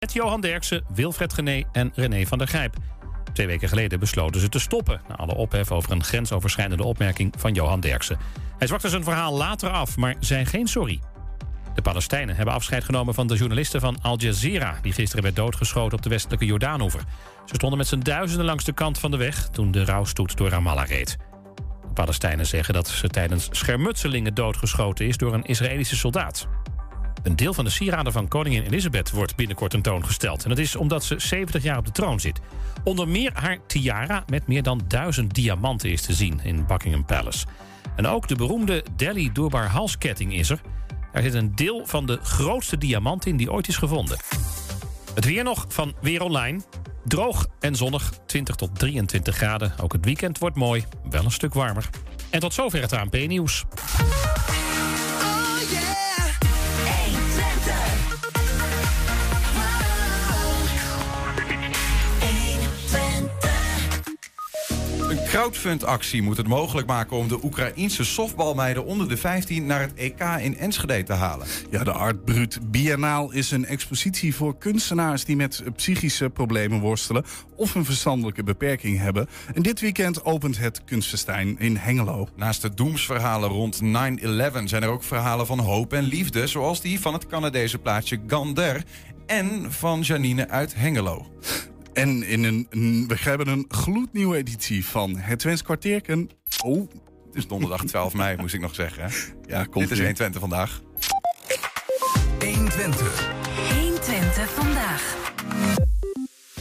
Met Johan Derksen, Wilfred Gené en René van der Grijp. Twee weken geleden besloten ze te stoppen... na alle ophef over een grensoverschrijdende opmerking van Johan Derksen. Hij zwakte zijn verhaal later af, maar zei geen sorry. De Palestijnen hebben afscheid genomen van de journalisten van Al Jazeera... die gisteren werd doodgeschoten op de westelijke Jordaanoever. Ze stonden met z'n duizenden langs de kant van de weg... toen de rouwstoet door Ramallah reed. De Palestijnen zeggen dat ze tijdens schermutselingen doodgeschoten is... door een Israëlische soldaat. Een deel van de sieraden van koningin Elizabeth wordt binnenkort tentoongesteld. En dat is omdat ze 70 jaar op de troon zit. Onder meer haar tiara met meer dan duizend diamanten is te zien in Buckingham Palace. En ook de beroemde Delhi Durbar halsketting is er. Daar zit een deel van de grootste diamant in die ooit is gevonden. Het weer nog van Weer Online. Droog en zonnig, 20 tot 23 graden. Ook het weekend wordt mooi, wel een stuk warmer. En tot zover het ANP-nieuws. Crowdfundactie moet het mogelijk maken om de Oekraïense softbalmeiden onder de 15 naar het EK in Enschede te halen. Ja, de Art Brut Biennaal is een expositie voor kunstenaars die met psychische problemen worstelen of een verstandelijke beperking hebben. En dit weekend opent het Kunstfestijn in Hengelo. Naast de doemsverhalen rond 9-11 zijn er ook verhalen van hoop en liefde, zoals die van het Canadese plaatsje Gander en van Janine uit Hengelo. En in een, een- we hebben een gloednieuwe editie van het Twents kwartierken. Oh, Het is donderdag 12 mei, moest ik nog zeggen. Hè? ja, komt Dit is 120 vandaag. 120. 120 vandaag.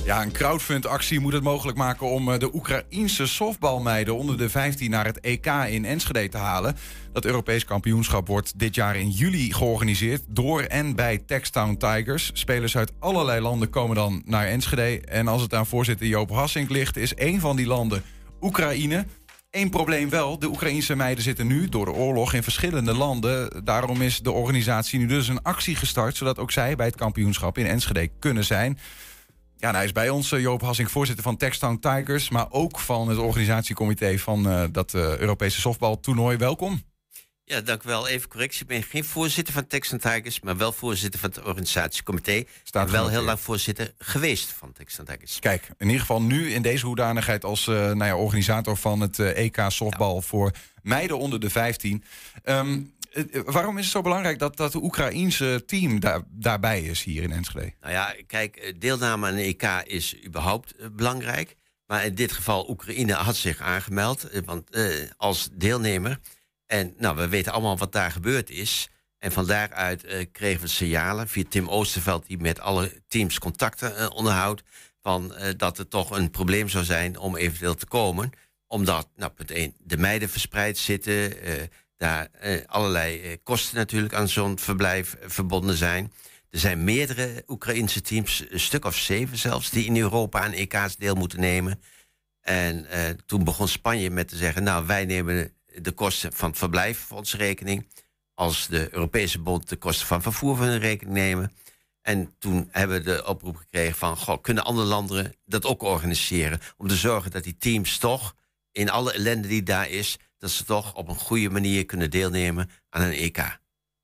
Ja, een crowdfundactie moet het mogelijk maken om eh, de Oekraïense softbalmeiden onder de 15 naar het EK in Enschede te halen. Dat Europees kampioenschap wordt dit jaar in juli georganiseerd door en bij Textown Tigers. Spelers uit allerlei landen komen dan naar Enschede. En als het aan voorzitter Joop Hassink ligt, is één van die landen Oekraïne. Eén probleem wel, de Oekraïense meiden zitten nu door de oorlog in verschillende landen. Daarom is de organisatie nu dus een actie gestart, zodat ook zij bij het kampioenschap in Enschede kunnen zijn. Ja, nou, hij is bij ons eh, Joop Hassink, voorzitter van Textown Tigers, maar ook van het organisatiecomité van eh, dat eh, Europese softbaltoernooi. Welkom. Ja, dank u wel. Even correctie. Ik ben geen voorzitter van Texan Tigers, maar wel voorzitter van het organisatiecomité. Staat en wel heel lang voorzitter geweest van Texan Tigers. Kijk, in ieder geval nu in deze hoedanigheid als nou ja, organisator van het EK softbal voor meiden onder de 15. Ehm, eh, eh, waarom is het zo belangrijk dat dat Oekraïense team daar, daarbij is hier in Enschede? Nou ja, kijk, eh, deelname aan een EK is überhaupt eh, belangrijk. Maar in dit geval, Oekraïne had zich aangemeld eh, want, eh, als deelnemer. En nou, we weten allemaal wat daar gebeurd is. En van daaruit eh, kregen we signalen via Tim Oosterveld, die met alle teams contacten eh, onderhoudt. Van, eh, dat het toch een probleem zou zijn om eventueel te komen. Omdat, nou, punt 1, de meiden verspreid zitten. Daar eh, allerlei eh, kosten natuurlijk aan zo'n verblijf eh, verbonden zijn. Er zijn meerdere Oekraïnse teams, een stuk of zeven zelfs, die in Europa aan EK's deel moeten nemen. En toen begon Spanje met te zeggen: Nou, wij nemen de kosten van het verblijf voor onze rekening. Als de Europese Bond de kosten van vervoer van hun rekening nemen. En toen hebben we de oproep gekregen van: goh, kunnen andere landen dat ook organiseren? Om te zorgen dat die teams toch, in alle ellende die daar is, dat ze toch op een goede manier kunnen deelnemen aan een EK.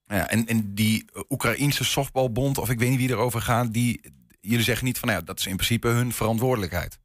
Ja, en, en die eh, Oekraïense softbalbond, of ik weet niet wie erover gaat, die, jullie zeggen niet van nou ja, dat is in principe hun verantwoordelijkheid.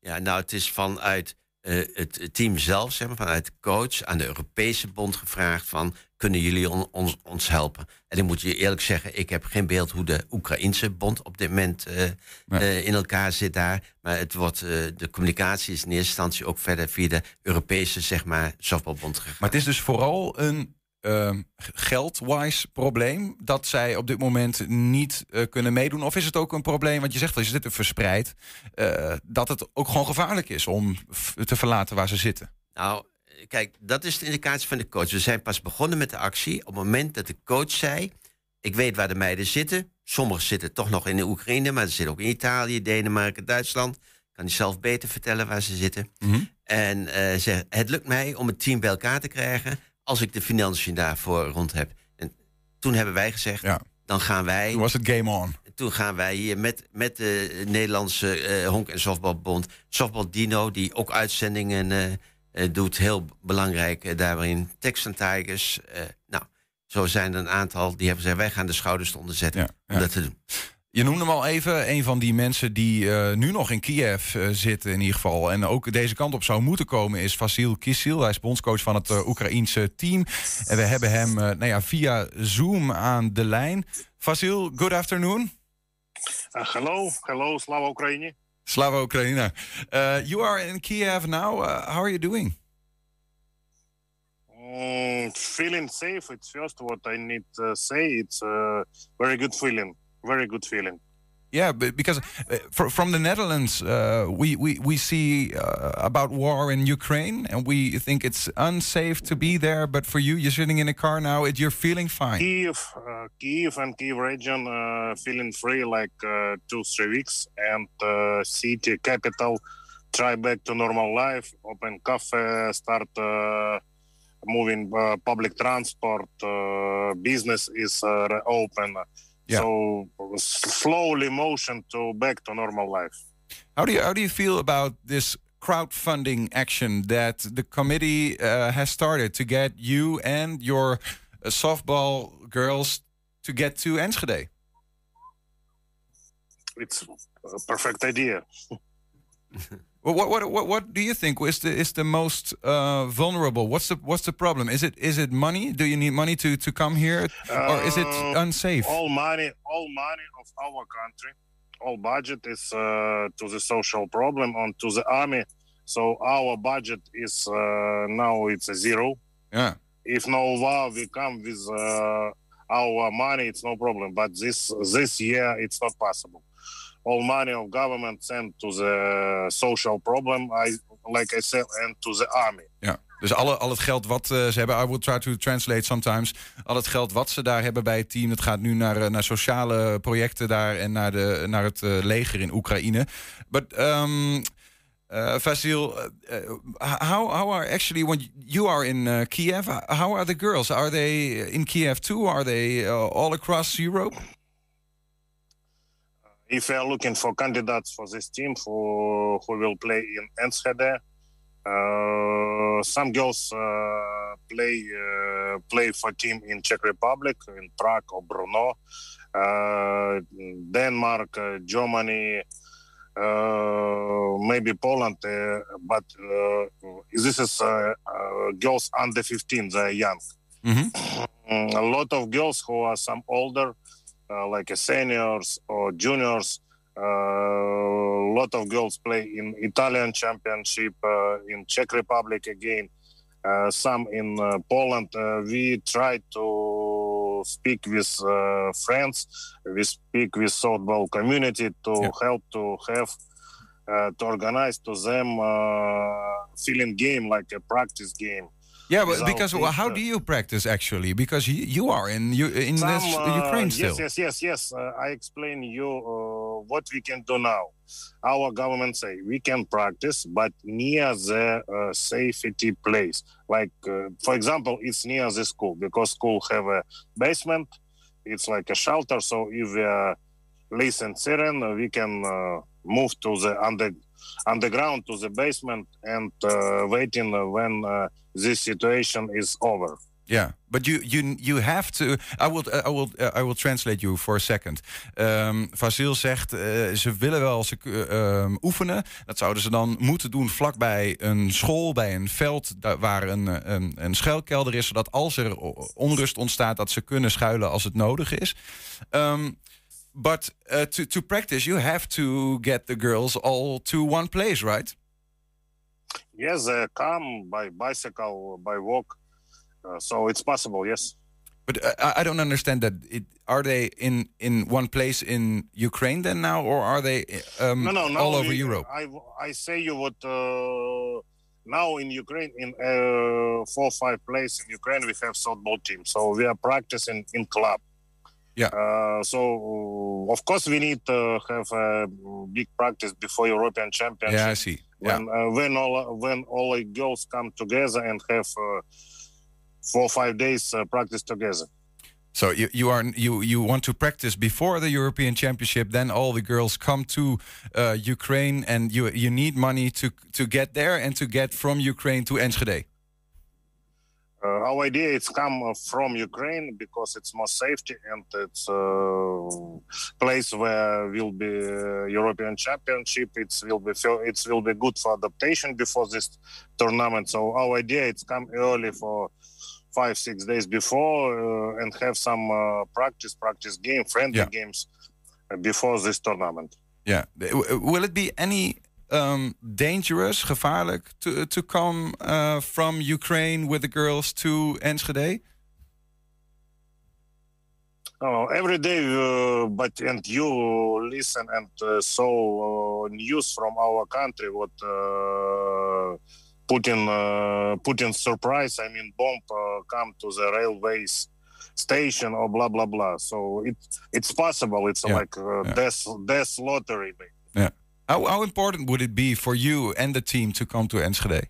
Ja, nou, het is vanuit eh, het team zelf, zeg maar, vanuit de coach aan de Europese Bond gevraagd van... kunnen jullie on- ons, ons helpen? En ik moet je eerlijk zeggen, ik heb geen beeld hoe de Oekraïnse Bond op dit moment eh, Nee. eh, in elkaar zit daar. Maar het wordt, eh, de communicatie is in eerste instantie ook verder via de Europese, zeg maar, softbalbond gegaan. Maar het is dus vooral een ehm, geld-wise probleem dat zij op dit moment niet kunnen meedoen. Of is het ook een probleem, want je zegt al, ze zitten verspreid, eh, dat het ook gewoon gevaarlijk is om te verlaten waar ze zitten. Nou, kijk, dat is de indicatie van de coach. We zijn pas begonnen met de actie op het moment dat de coach zei... ik weet waar de meiden zitten. Sommigen zitten toch nog in de Oekraïne... maar ze zitten ook in Italië, Denemarken, Duitsland. Kan hij zelf beter vertellen waar ze zitten. Mhm. En eh zeg, het lukt mij om het team bij elkaar te krijgen... als ik de financiën daarvoor rond heb. En toen hebben wij gezegd, Ja. dan gaan wij... Toen was het game on. Toen gaan wij hier met, met de Nederlandse eh, honk- en softbalbond, Softbal Dino, die ook uitzendingen eh, doet, heel belangrijk eh, daarin. Texan Tigers. eh, nou, zo zijn er een aantal die hebben gezegd, wij gaan de schouders eronder zetten Ja, om dat te doen. Je noemde hem al even, een van die mensen die uh, nu nog in Kiev uh, zitten in ieder geval. En ook deze kant op zou moeten komen is Vasil Kisil. Hij is bondscoach van het uh, Oekraïense team. En we hebben hem nou ja, via Zoom aan de lijn. Vasil, good afternoon. hello, hello, Slava Oekraïne. Slava Oekraïne. you are in Kiev now. how are you doing? Mm, feeling safe. It's just what I need to say. It's a very good feeling. very good feeling. Yeah, because uh, from the Netherlands, uh, we, we, we see uh, about war in Ukraine and we think it's unsafe to be there. But for you, you're sitting in a car now, it, you're feeling fine. Kiev, uh, Kiev and Kiev region uh, feeling free like uh, two, three weeks. And city, capital, try back to normal life, open cafe, start moving public transport, business is open yeah. So slowly motion to back to normal life. How do you how do you feel about this crowdfunding action that the committee uh, has started to get you and your uh, softball girls to get to Enschede? It's a perfect idea. What, what what what do you think is the is the most uh, vulnerable? What's the what's the problem? Is it is it money? Do you need money to to come here, or is it uh, unsafe? All money, all money of our country, all budget is uh, to the social problem on to the army. So our budget is uh, now it's a zero. Yeah. If no war, we come with uh, our money. It's no problem. But this this year, it's not possible all money of government sent to the social problem, I, like I said, and to the army. Ja. Dus alle, al het geld wat uh, ze hebben, I will try to translate sometimes. Al het geld wat ze daar hebben bij het team, dat gaat nu naar, uh, naar sociale projecten daar en naar, de, naar het uh, leger in Oekraïne. But um, Vasil, how, how are actually when you are in Kiev? How are the girls? Are they in Kiev too? Are they all across Europe? If we are looking for candidates for this team who who will play in Enschede, uh, some girls uh, play uh, play for team in Czech Republic, in Prague or Brno, uh, Denmark, uh, Germany, uh, maybe Poland. but this is girls under 15, they're young. Mm-hmm. A lot of girls who are some older uh, like a seniors or juniors. Uh, a lot of girls play in Italian Championship, uh, in Czech Republic again, some in Poland. we try to speak with friends, we speak with softball community to yeah. help to have uh, to organize to them uh, feeling game like a practice game yeah, but because well, how do you practice actually? Because you, you are in you in Some, this, uh, Ukraine still. Yes, yes, yes, yes. Uh, I explain you uh, what we can do now. Our government say we can practice, but near the uh, safety place. Like uh, for example, it's near the school because school have a basement. It's like a shelter. So if we uh, listen siren, we can move to the under underground to the basement and waiting when this situation is over. Yeah, but you you you have to. I will I will I will translate you for a second. Um, Vasil zegt uh, ze willen wel ze uh, oefenen. Dat zouden ze dan moeten doen vlakbij een school, bij een veld waar een, een, een schuilkelder is, zodat als er onrust ontstaat, dat ze kunnen schuilen als het nodig is. Um, but uh, to to practice, you have to get the girls all to one place, right? Yes, they come by bicycle, by walk. Uh, so it's possible, yes. But uh, I don't understand that. It, are they in, in one place in Ukraine then now, or are they um, no, no, all over we, Europe? I, I say you what uh, now in Ukraine, in uh, four or five places in Ukraine, we have softball team. So we are practicing in club. Yeah. Uh, so of course we need to have a big practice before European Championship. Yeah, I see. When yeah. uh, when all when all the girls come together and have uh, four or five days uh, practice together. So you, you are you you want to practice before the European Championship, then all the girls come to uh, Ukraine, and you you need money to to get there and to get from Ukraine to Enschede. Uh, our idea it's come uh, from Ukraine because it's more safety and it's a uh, place where will be European Championship. It will be it will be good for adaptation before this tournament. So our idea it's come early for five six days before and have some practice practice game friendly yeah. games before this tournament. Yeah, will it be any um, dangerous, gevaarlijk, to, to come uh, from Ukraine with the girls to Enschede? Oh, every day, uh, but and you listen and uh, saw uh, news from our country what uh, Putin uh, Putin surprise. I mean, bomb uh, come to the railways station or blah blah blah. So it it's possible. It's yeah. like uh, yeah. death death lottery. Yeah. How, how important would it be for you and the team to come to Enschede?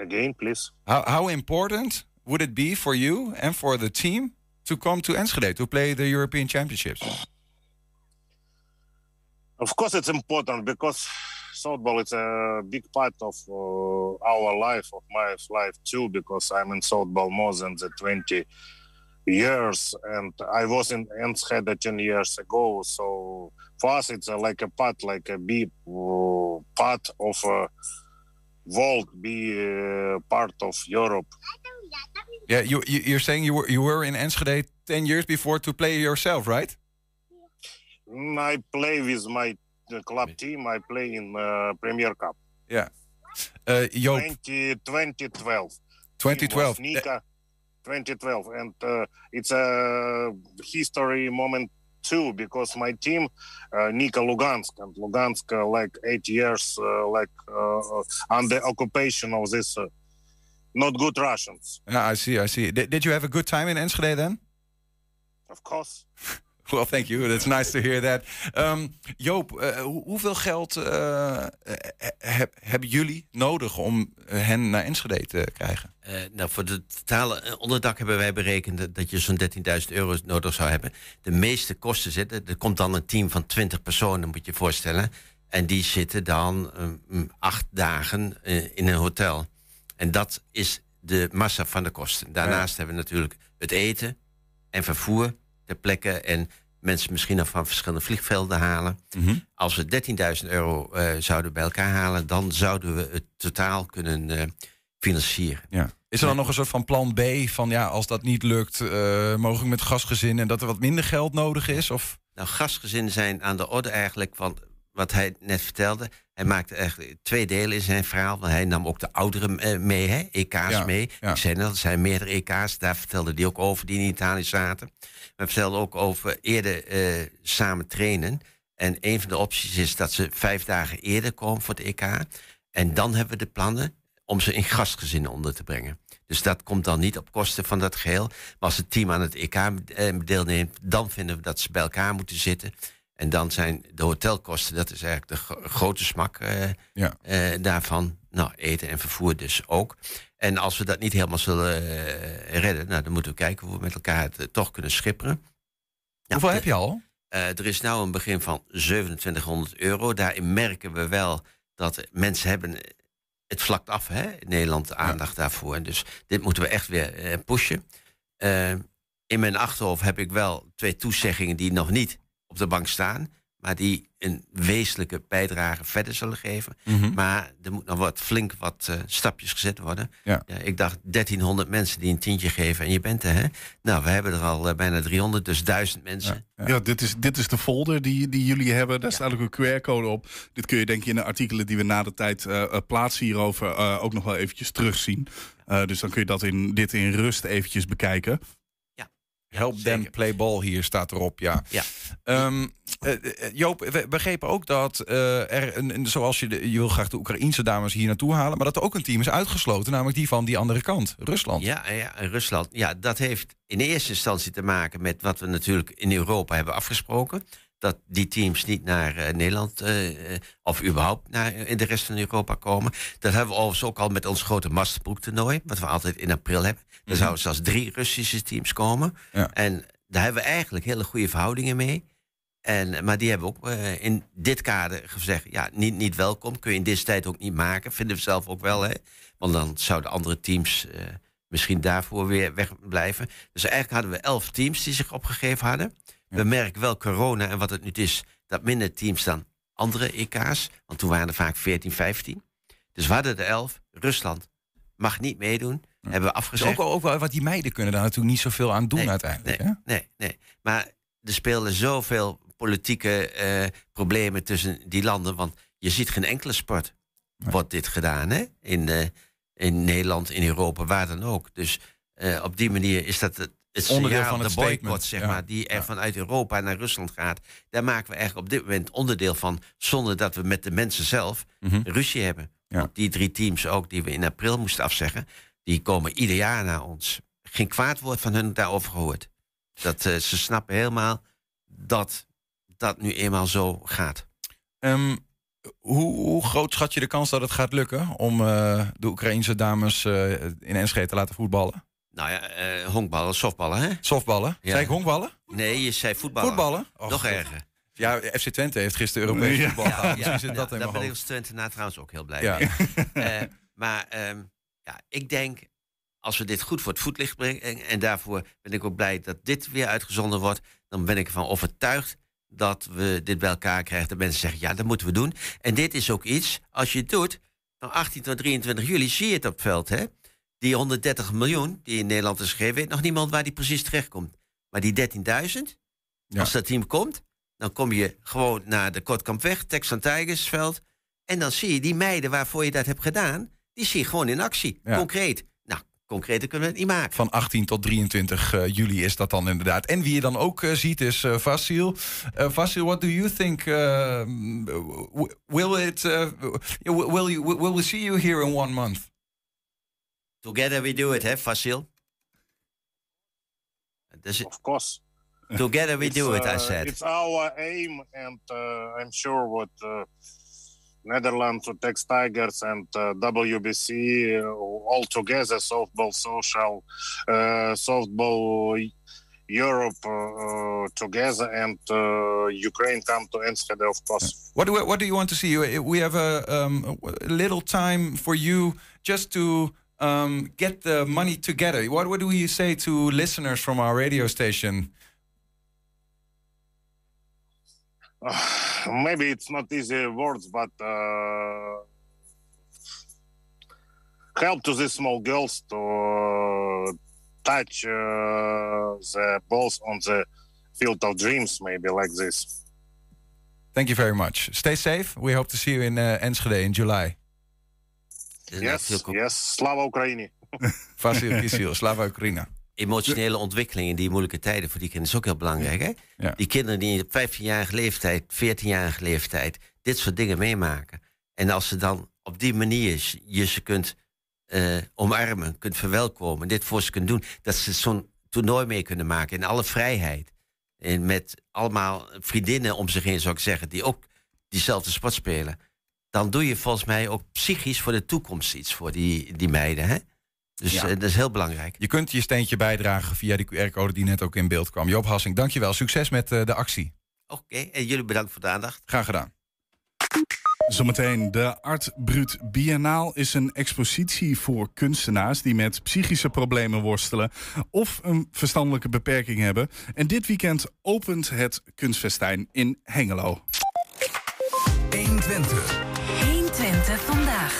Again, please. How, how important would it be for you and for the team to come to Enschede to play the European Championships? Of course, it's important because softball is a big part of uh, our life, of my life too, because I'm in softball more than the 20 years and i was in enschede 10 years ago so for us it's like a part like a big uh, part of a world be uh, part of europe. Yeah you, you're saying you were you were in enschede 10 years before to play yourself right? Mm, i play with my club team. I play in uh, premier cup. Yeah. Uh, 20, 2012 2012 Nika, 2012, and uh, it's a history moment too because my team, uh, Nika Lugansk, and Lugansk uh, like eight years uh, like uh, under occupation of this uh, not good Russians. Yeah, I see, I see. D did you have a good time in Enschede then? Of course. Well, thank you. That's nice to hear that. Um, Joop, uh, hoeveel geld uh, heb, hebben jullie nodig om hen naar Enschede te krijgen? Uh, nou, voor het totale onderdak hebben wij berekend dat je zo'n 13.000 euro nodig zou hebben. De meeste kosten zitten. Er komt dan een team van 20 personen, moet je je voorstellen. En die zitten dan um, acht dagen in een hotel. En dat is de massa van de kosten. Daarnaast hebben we natuurlijk het eten en vervoer ter plekke en mensen misschien nog van verschillende vliegvelden halen. Mhm. Als we 13.000 euro uh, zouden bij elkaar halen, dan zouden we het totaal kunnen uh, financieren. Ja. Is er dan nog een soort van plan B van ja, als dat niet lukt, uh, mogelijk met gasgezinnen en dat er wat minder geld nodig is? Of? Nou, gasgezinnen zijn aan de orde eigenlijk, want wat hij net vertelde. Hij maakte eigenlijk twee delen in zijn verhaal. Want hij nam ook de ouderen eh, mee, hè? EK's mee. Ik zei net, er zijn meerdere EK's. Daar vertelde hij ook over die in Italië zaten. Maar vertelde ook over eerder uh, samen trainen. En een van de opties is dat ze vijf dagen eerder komen voor het EK. En dan hebben we de plannen om ze in gastgezinnen onder te brengen. Dus dat komt dan niet op kosten van dat geheel. Maar als het team aan het EK eh, deelneemt, dan vinden we dat ze bij elkaar moeten zitten. En dan zijn de hotelkosten, dat is eigenlijk de grote smak uh, ja. uh, daarvan. Nou, eten en vervoer dus ook. En als we dat niet helemaal zullen uh, redden, nou, dan moeten we kijken hoe we met elkaar het toch kunnen schipperen. Hoeveel heb je al? er is nou een begin van 2700 euro. Daarin merken we wel dat mensen hebben het vlakt af, hè, in Nederland, de aandacht ja. daarvoor. Dus dit moeten we echt weer pushen. in mijn achterhoofd heb ik wel twee toezeggingen die nog niet op de bank staan, maar die een wezenlijke bijdrage verder zullen geven. Mhm. Maar er moet nog wat flink wat uh, stapjes gezet worden. Ja. ik dacht 1300 mensen die een tientje geven en je bent er. Hè? Nou, we hebben er al uh, bijna 300, dus 1000 mensen. Ja, ja. dit, is, dit is de folder die, die jullie hebben. Daar staat ook een QR-code op. Dit kun je denk ik in de artikelen die we na de tijd uh, plaatsen hierover ook nog wel eventjes terugzien. dus dan kun je dat in, dit in rust eventjes bekijken. Help them play ball hier staat erop, ja. ja. Um, Joop, we begrepen ook dat uh, er, een, zoals je, de, je wil graag de Oekraïense dames hier naartoe halen, maar dat er ook een team is uitgesloten, namelijk die van die andere kant, Rusland. Ja, ja Rusland. Ja, dat heeft in eerste instantie te maken met wat we natuurlijk in Europa hebben afgesproken. Dat die teams niet naar uh, Nederland uh, of überhaupt naar in de rest van Europa komen. Dat hebben we overigens ook al met ons grote toernooi, wat we altijd in april hebben. Er mhm. zouden zelfs drie Russische teams komen. En daar hebben we eigenlijk hele goede verhoudingen mee. En, maar die hebben ook eh, in dit kader gezegd: ja, niet, niet welkom. Kun je in deze tijd ook niet maken. Vinden we zelf ook wel. Hè? Want dan zouden andere teams eh, misschien daarvoor weer wegblijven. Dus eigenlijk hadden we elf teams die zich opgegeven hadden. We merken wel corona en wat het nu is, dat minder teams dan andere EK's. Want toen waren er vaak 14, 15. Dus we hadden er elf. Rusland mag niet meedoen. Hebben we Dus afgezegd. ook, ook wel wat die meiden kunnen daar natuurlijk niet zoveel aan doen Nee, uiteindelijk. Nee, hè? nee, nee. Maar er spelen zoveel politieke eh, problemen tussen die landen. Want je ziet geen enkele sport wordt dit gedaan. Hè? In, eh, in Nederland, in Europa, waar dan ook. Dus eh, op die manier is dat het, het Onderdeel van het de boycott, statement, zeg ja. maar, die er Ja. vanuit Europa naar Rusland gaat. Daar maken we eigenlijk op dit moment onderdeel van. Zonder dat we met de mensen zelf Mhm. ruzie hebben. Ja. Want die drie teams ook, die we in april moesten afzeggen. Die komen ieder jaar naar ons. Geen kwaad woord van hun daarover gehoord. Dat, eh, ze snappen helemaal dat dat nu eenmaal zo gaat. Ehm, hoe, hoe groot schat je de kans dat het gaat lukken om eh, de Oekraïnse dames eh, in Enschede te laten voetballen? Nou ja, eh honkballen, softballen, hè? Softballen? Ja. Zei ik honkballen? Nee, je zei voetballen. Voetballen? Och, Nog God. erger. Ja, FC Twente heeft gisteren Europees Ja. voetbal ja, dat daar ben ik als Twente na trouwens ook heel blij Ja. mee. Eh, maar ehm, ja, ik denk, als we dit goed voor het voetlicht brengen... En, en daarvoor ben ik ook blij dat dit weer uitgezonden wordt... dan ben ik ervan overtuigd dat we dit bij elkaar krijgen. Dat mensen zeggen, ja, dat moeten we doen. En dit is ook iets, als je het doet... van 18 tot 23 juli zie je het op het veld, hè? Die 130 miljoen die in Nederland is gegeven... weet nog niemand waar die precies terechtkomt. Maar die 13.000, Ja. als dat team komt... dan kom je gewoon naar de Kortkampweg, Texan Tigersveld... en dan zie je die meiden waarvoor je dat hebt gedaan... die zie je gewoon in actie, Ja. concreet. Nou, concreter kunnen we het niet maken. Van 18 tot 23 eh, juli is dat dan inderdaad. En wie je dan ook eh, ziet is eh Vasil. Vasil, what do you think? will it? will you? Will we see you here in one month? Together we do it, hè, Fasil? Dus, Of course. together we do it, I uh, said. It's our aim, and uh, I'm sure what uh, Netherlands to Tex Tigers and uh, WBC uh, all together, softball social, uh, softball Europe together, and uh, Ukraine come to Enschede, of course. What do what do you want to see? We have a, um, a little time for you just to um, get the money together. What do you say to listeners from our radio station? maybe it's not easy words, but uh, help to these small girls to uh, touch uh, the balls on the field of dreams, maybe like this. Thank you very much. Stay safe. We hope to see you in uh, Enschede in July. Yes, yes, Slava Ukraini. Vasil Kisil, Slava Oekraïna. Emotionele ontwikkeling in die moeilijke tijden voor die kinderen is ook heel belangrijk. Hè? Ja. Die kinderen die op 15-jarige leeftijd, 14-jarige leeftijd dit soort dingen meemaken. En als ze dan op die manier je ze kunt eh, omarmen, kunt verwelkomen, dit voor ze kunt doen, dat ze zo'n toernooi mee kunnen maken in alle vrijheid. En met allemaal vriendinnen om zich heen, zou ik zeggen, die ook diezelfde sport spelen. Dan doe je volgens mij ook psychisch voor de toekomst iets voor die, die meiden. Hè? Dus Ja. eh, dat is heel belangrijk. Je kunt je steentje bijdragen via de QR-code die net ook in beeld kwam. Joop Hassing, dankjewel. Succes met eh, de actie. Oké, en jullie bedankt voor de aandacht. Graag gedaan. Zometeen, de Art Brut Biennaal is een expositie voor kunstenaars die met psychische problemen worstelen of een verstandelijke beperking hebben. En dit weekend opent het kunstfestijn in Hengelo. 120. 120 vandaag.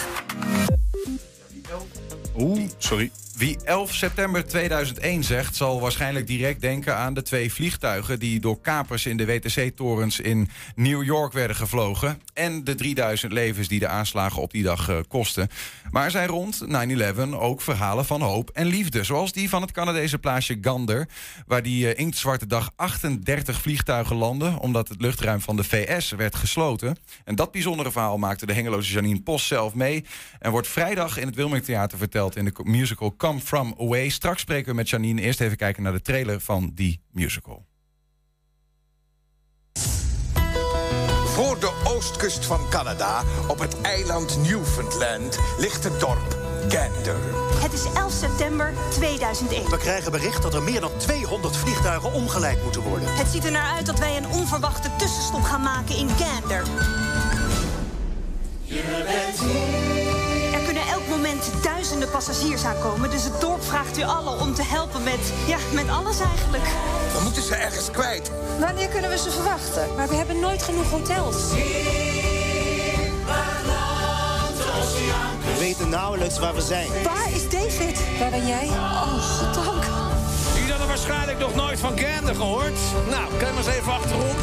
Wie 11 september 2001 zegt, zal waarschijnlijk direct denken aan de twee vliegtuigen die door kapers in de WTC-torens in New York werden gevlogen. En de 3000 levens die de aanslagen op die dag eh, kosten. Maar er zijn rond 9-11 ook verhalen van hoop en liefde. Zoals die van het Canadese plaatsje Gander, waar die eh, inktzwarte dag 38 vliegtuigen landden, omdat het luchtruim van de VS werd gesloten. En dat bijzondere verhaal maakte de Hengeloze Janine Post zelf mee. En wordt vrijdag in het Wilming Theater verteld in de musical Come From Away. Straks spreken we met Janine. Eerst even kijken naar de trailer van die musical. Voor de oostkust van Canada, op het eiland Newfoundland, ligt het dorp Gander. Het is 11 september 2001. We krijgen bericht dat er meer dan 200 vliegtuigen omgeleid moeten worden. Het ziet er naar uit dat wij een onverwachte tussenstop gaan maken in Gander. Er kunnen elk moment duizenden passagiers aankomen, dus het dorp vraagt u allen om te helpen met, ja, met alles eigenlijk. We moeten ze ergens kwijt. Wanneer kunnen we ze verwachten? Maar we hebben nooit genoeg hotels. We weten nauwelijks waar we zijn. Waar is David? Waar ben jij? Oh, goddank. Jullie hadden waarschijnlijk nog nooit van Gander gehoord. Nou, kijk maar eens even achterom.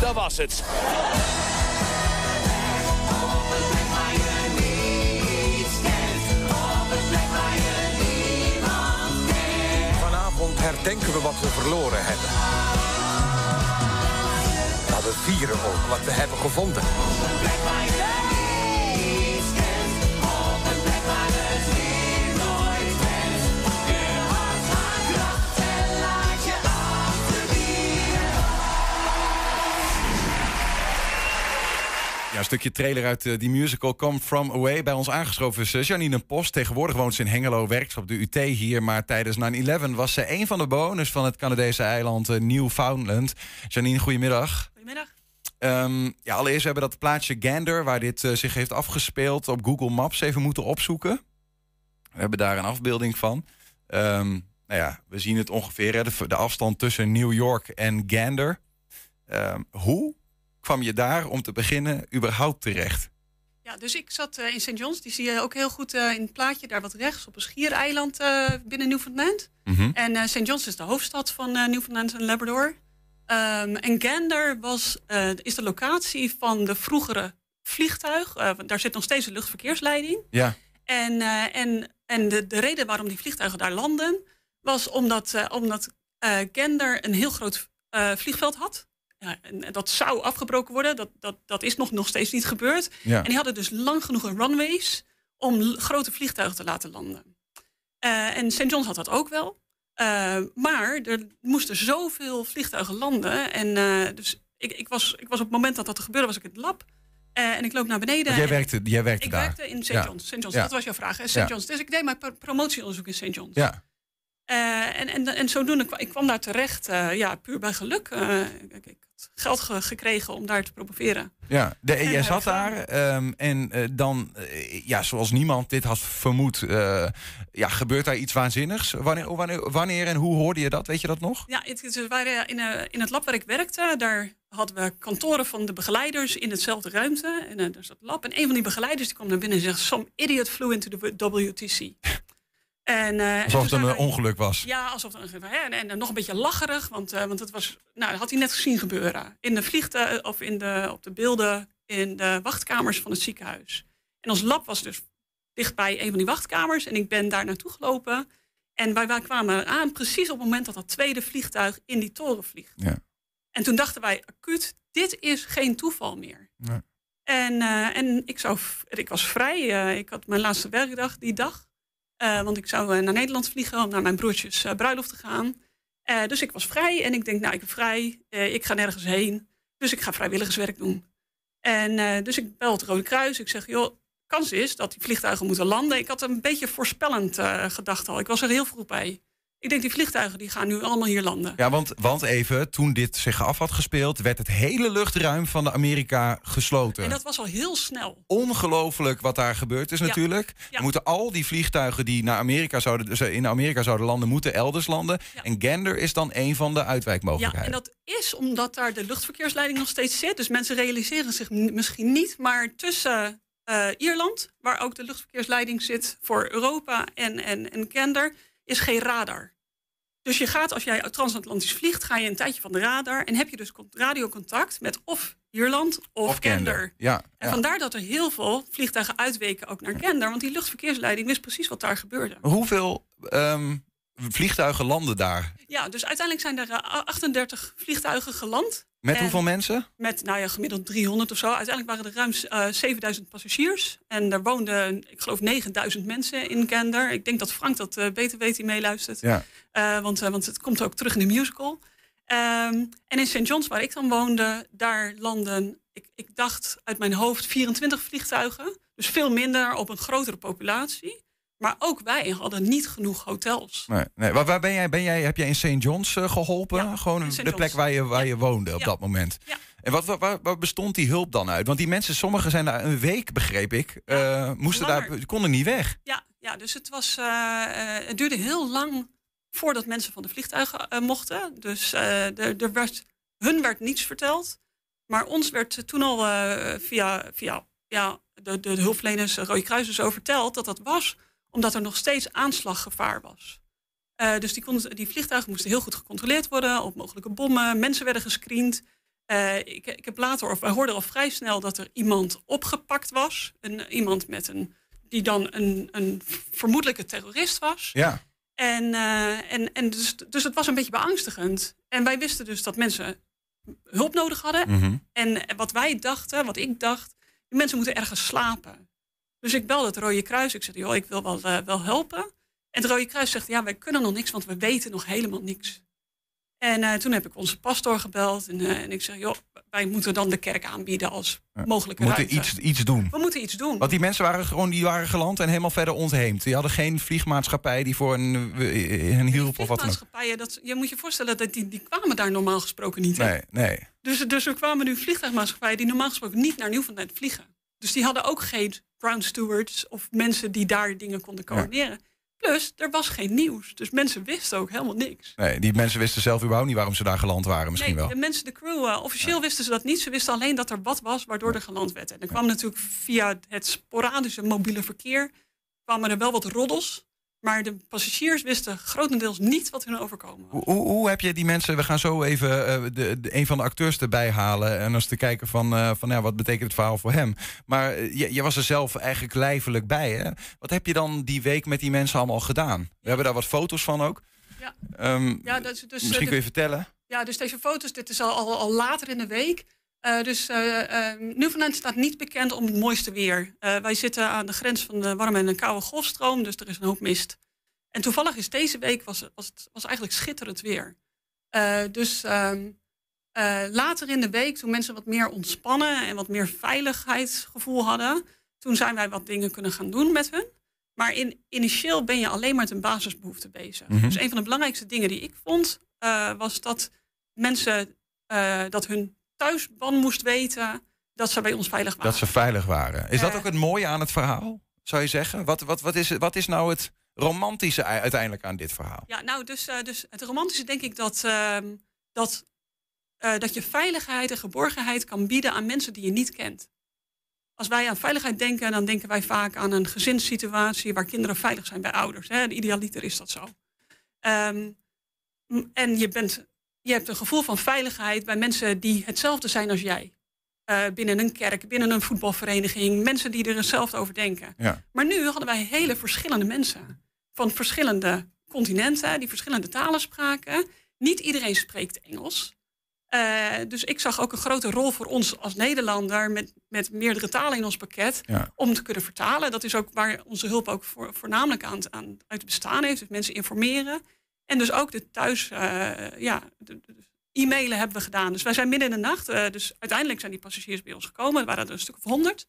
Dat was het. Herdenken we wat we verloren hebben. Maar we vieren ook wat we hebben gevonden. Ja, een stukje trailer uit eh, die musical Come From Away. Bij ons aangeschoven is eh, Janine Post. Tegenwoordig woont ze in Hengelo, werkt op de UT hier. Maar tijdens 9-11 was ze een van de bewoners van het Canadese eiland eh, Newfoundland. Janine, goedemiddag. Goedemiddag. Ehm, ja, allereerst hebben we dat plaatsje Gander, waar dit zich heeft afgespeeld, op Google Maps even moeten opzoeken. We hebben daar een afbeelding van. Ehm, nou ja, we zien het ongeveer, hè, de, de afstand tussen New York en Gander. Ehm, hoe kwam je daar om te beginnen überhaupt terecht? Ja, dus ik zat eh, in St. John's. Die zie je ook heel goed eh, in het plaatje, daar wat rechts, op een schiereiland eh, binnen Newfoundland. Mhm. En St. John's is de hoofdstad van Newfoundland en Labrador. Ehm, en Gander was, is de locatie van de vroegere vliegtuig. Want daar zit nog steeds een luchtverkeersleiding. Ja, En, en, en de, de reden waarom die vliegtuigen daar landen... was omdat, omdat Gander een heel groot vliegveld had. Ja, en dat zou afgebroken worden. Dat, dat, dat is nog, nog steeds niet gebeurd. Ja. En die hadden dus lang genoeg een runways... om grote vliegtuigen te laten landen. Eh, en St. John's had dat ook wel. Eh, maar er moesten zoveel vliegtuigen landen. En eh, dus ik, ik, was, ik was op het moment dat dat gebeurde, was ik in het lab. Eh, en ik loop naar beneden. jij werkte, jij werkte ik daar. werkte in St. John's. St. John's, Ja. dat was jouw vraag. hè? St. Ja. John's. Dus ik deed mijn pro- promotieonderzoek in St. John's. Ja, Eh, en, en, en zodoende kwam ik kwam daar terecht, eh, ja, puur bij geluk. Eh, ik, ik had geld ge- gekregen om daar te promoveren. ja. De, En jij daar zat gaan daar ehm, en dan, ja, zoals niemand dit had vermoed, ja, gebeurt daar iets waanzinnigs? Wanneer, wanneer, wanneer en hoe hoorde je dat? Weet je dat nog? Ja, het, het- we waren in, in het lab waar ik werkte, daar hadden we kantoren van de begeleiders in hetzelfde ruimte. En daar zat het lab. En een van die begeleiders die kwam naar binnen en zegt: Some idiot flew into the WTC. En, eh, en Alsof het een eh, ongeluk was. Ja, alsof het een hè, en, en, nog een beetje lacherig, want, eh, want het was, nou, dat had hij net gezien gebeuren. In de vliegtuig of in de, op de beelden in de wachtkamers van het ziekenhuis. En ons lab was dus dichtbij een van die wachtkamers en ik ben daar naartoe gelopen. En wij, wij kwamen aan precies op het moment dat dat tweede vliegtuig in die toren vliegt. Ja. En toen dachten wij acuut, dit is geen toeval meer. Nee. En, en ik, zou, ik was vrij. ik had mijn laatste werkdag die dag. Eh, want ik zou eh, naar Nederland vliegen om naar mijn broertjes eh, bruiloft te gaan. Dus ik was vrij en ik denk, nou, ik ben vrij. ik ga nergens heen. Dus ik ga vrijwilligerswerk doen. En dus ik bel het Rode Kruis. Ik zeg, joh, kans is dat die vliegtuigen moeten landen. Ik had een beetje voorspellend gedacht al. Ik was er heel vroeg bij. Ik denk, die vliegtuigen die gaan nu allemaal hier landen. Ja, want, want even, toen dit zich af had gespeeld, werd het hele luchtruim van de Amerika gesloten. En dat was al heel snel. Ongelooflijk wat daar gebeurd is Ja. natuurlijk. Ja. Er moeten al die vliegtuigen die naar Amerika zouden, dus in Amerika zouden landen, moeten elders landen. En Gander is dan een van de Ja, uitwijkmogelijkheden. en dat is omdat daar de luchtverkeersleiding nog steeds zit. Dus mensen realiseren zich misschien niet. Maar tussen eh, Ierland, waar ook de luchtverkeersleiding zit voor Europa en, en, en Gander, is geen radar. Dus je gaat, als jij transatlantisch vliegt, ga je een tijdje van de radar. En heb je dus con- radiocontact met of Ierland of. Gander. Ja, En ja. vandaar dat er heel veel vliegtuigen uitweken ook naar Gander. Want die luchtverkeersleiding wist precies wat daar gebeurde. Hoeveel ehm, vliegtuigen landen daar? Ja, dus uiteindelijk zijn er eh, 38 vliegtuigen geland. Met En- hoeveel mensen? Met nou ja, gemiddeld 300 of zo. Uiteindelijk waren er ruim eh 7000 passagiers. En er woonden, ik geloof, 9000 mensen in Gander. Ik denk dat Frank dat eh, beter weet, die meeluistert. Ja. Eh, want, want het komt ook terug in de musical. Ehm, en in St. John's, waar ik dan woonde, daar landen, ik, ik dacht uit mijn hoofd, 24 vliegtuigen. Dus veel minder op een grotere populatie. Maar ook wij hadden niet genoeg hotels. Nee, nee. Waar, waar ben jij, ben jij, heb jij in St. John's eh, geholpen? Gewoon de plek waar je, waar je woonde op Ja. dat moment. En wat, wat, waar, waar bestond die hulp dan uit? Want die mensen, sommigen zijn daar een week, begreep ik. eh, moesten daar, konden niet weg. Ja, ja dus het, was, eh, het duurde heel lang voordat mensen van de vliegtuigen mochten. Dus er, er werd, hun werd niets verteld. Maar ons werd toen al via, via ja, de, de, de hulpverleners, Rode Kruis, zo verteld dat dat was omdat er nog steeds aanslaggevaar was. Eh, dus die, konden, die vliegtuigen moesten heel goed gecontroleerd worden op mogelijke bommen. Mensen werden gescreend. Eh, ik, ik heb later, of wij hoorden al vrij snel dat er iemand opgepakt was. Een, iemand met een, die dan een, een vermoedelijke terrorist was. Ja. En, eh, en, en dus, dus het was een beetje beangstigend. En wij wisten dus dat mensen hulp nodig hadden. Mhm. En wat wij dachten, wat ik dacht, die mensen moeten ergens slapen. Dus ik belde het Rode Kruis. Ik zei, joh, ik wil wel, eh, wel helpen. En het Rode Kruis zegt, ja, wij kunnen nog niks, want we weten nog helemaal niks. En eh, toen heb ik onze pastoor gebeld. En, eh, en ik zeg, joh, wij moeten dan de kerk aanbieden als mogelijke We moeten ruimte. iets, iets doen. We moeten iets doen. Want die mensen waren gewoon die waren geland en helemaal verder ontheemd. Die hadden geen vliegmaatschappij die voor een, hen hielp of wat dan ook. Dat, je moet je voorstellen dat die, die kwamen daar normaal gesproken niet. Nee, nee. Dus, dus er kwamen nu vliegtuigmaatschappijen die normaal gesproken niet naar Nieuw-Vennep vliegen. Dus die hadden ook geen ground stewards of mensen die daar dingen konden coördineren. Plus, er was geen nieuws. Dus mensen wisten ook helemaal niks. nee. Die mensen wisten zelf überhaupt niet waarom ze daar geland waren misschien nee, wel. de mensen, de crew, eh, officieel wisten ze dat niet. Ze wisten alleen dat er wat was waardoor er geland werd. En er kwam natuurlijk via het sporadische mobiele verkeer... kwamen er wel wat roddels. Maar de passagiers wisten grotendeels niet wat hun overkomen. Hoe, hoe, hoe heb je die mensen, we gaan zo even eh, de, de, een van de acteurs erbij halen... en eens te kijken van, eh, van ja, wat betekent het verhaal voor hem. Maar eh, je, je was er zelf eigenlijk lijfelijk bij. Hè? Wat heb je dan die week met die mensen allemaal gedaan? We hebben daar wat foto's van ook. Ja. Ehm, Ja, dus, dus, misschien kun je vertellen. Ja, dus deze foto's, dit is al, al, al later in de week. Eh, dus eh eh Newfoundland staat niet bekend om het mooiste weer. Wij zitten aan de grens van de warme en een koude golfstroom, dus er is een hoop mist. En toevallig is deze week was, was, het, was eigenlijk schitterend weer. Dus ehm, eh, later in de week, toen mensen wat meer ontspannen en wat meer veiligheidsgevoel hadden, toen zijn wij wat dingen kunnen gaan doen met hun. Maar in, initieel ben je alleen maar met een basisbehoefte bezig. Mhm. Dus een van de belangrijkste dingen die ik vond, was dat mensen dat hun thuisban moest weten dat ze bij ons veilig waren. Dat ze veilig waren. Is dat Eh, ook het mooie aan het verhaal, zou je zeggen? Wat, wat, wat, is, wat is nou het romantische uiteindelijk aan dit verhaal? Ja, nou, dus, eh, dus het romantische denk ik dat, ehm, dat, eh, dat je veiligheid en geborgenheid kan bieden aan mensen die je niet kent. Als wij aan veiligheid denken, dan denken wij vaak aan een gezinssituatie waar kinderen veilig zijn bij ouders. Hè? Idealiter is dat zo. Ehm, en je, bent, je hebt een gevoel van veiligheid bij mensen die hetzelfde zijn als jij. Eh, binnen een kerk, binnen een voetbalvereniging, mensen die er hetzelfde over denken. Ja. Maar nu hadden wij hele verschillende mensen. Van verschillende continenten, die verschillende talen spraken. Niet iedereen spreekt Engels. Eh, dus ik zag ook een grote rol voor ons als Nederlander met, met meerdere talen in ons pakket Ja. om te kunnen vertalen. Dat is ook waar onze hulp ook voor, voornamelijk aan, aan uit bestaan heeft. Dus mensen informeren. En dus ook de thuis, eh, ja, de, de- de e-mailen hebben we gedaan. Dus wij zijn midden in de nacht. eh, dus uiteindelijk zijn die passagiers bij ons gekomen. Er waren er een stuk of honderd.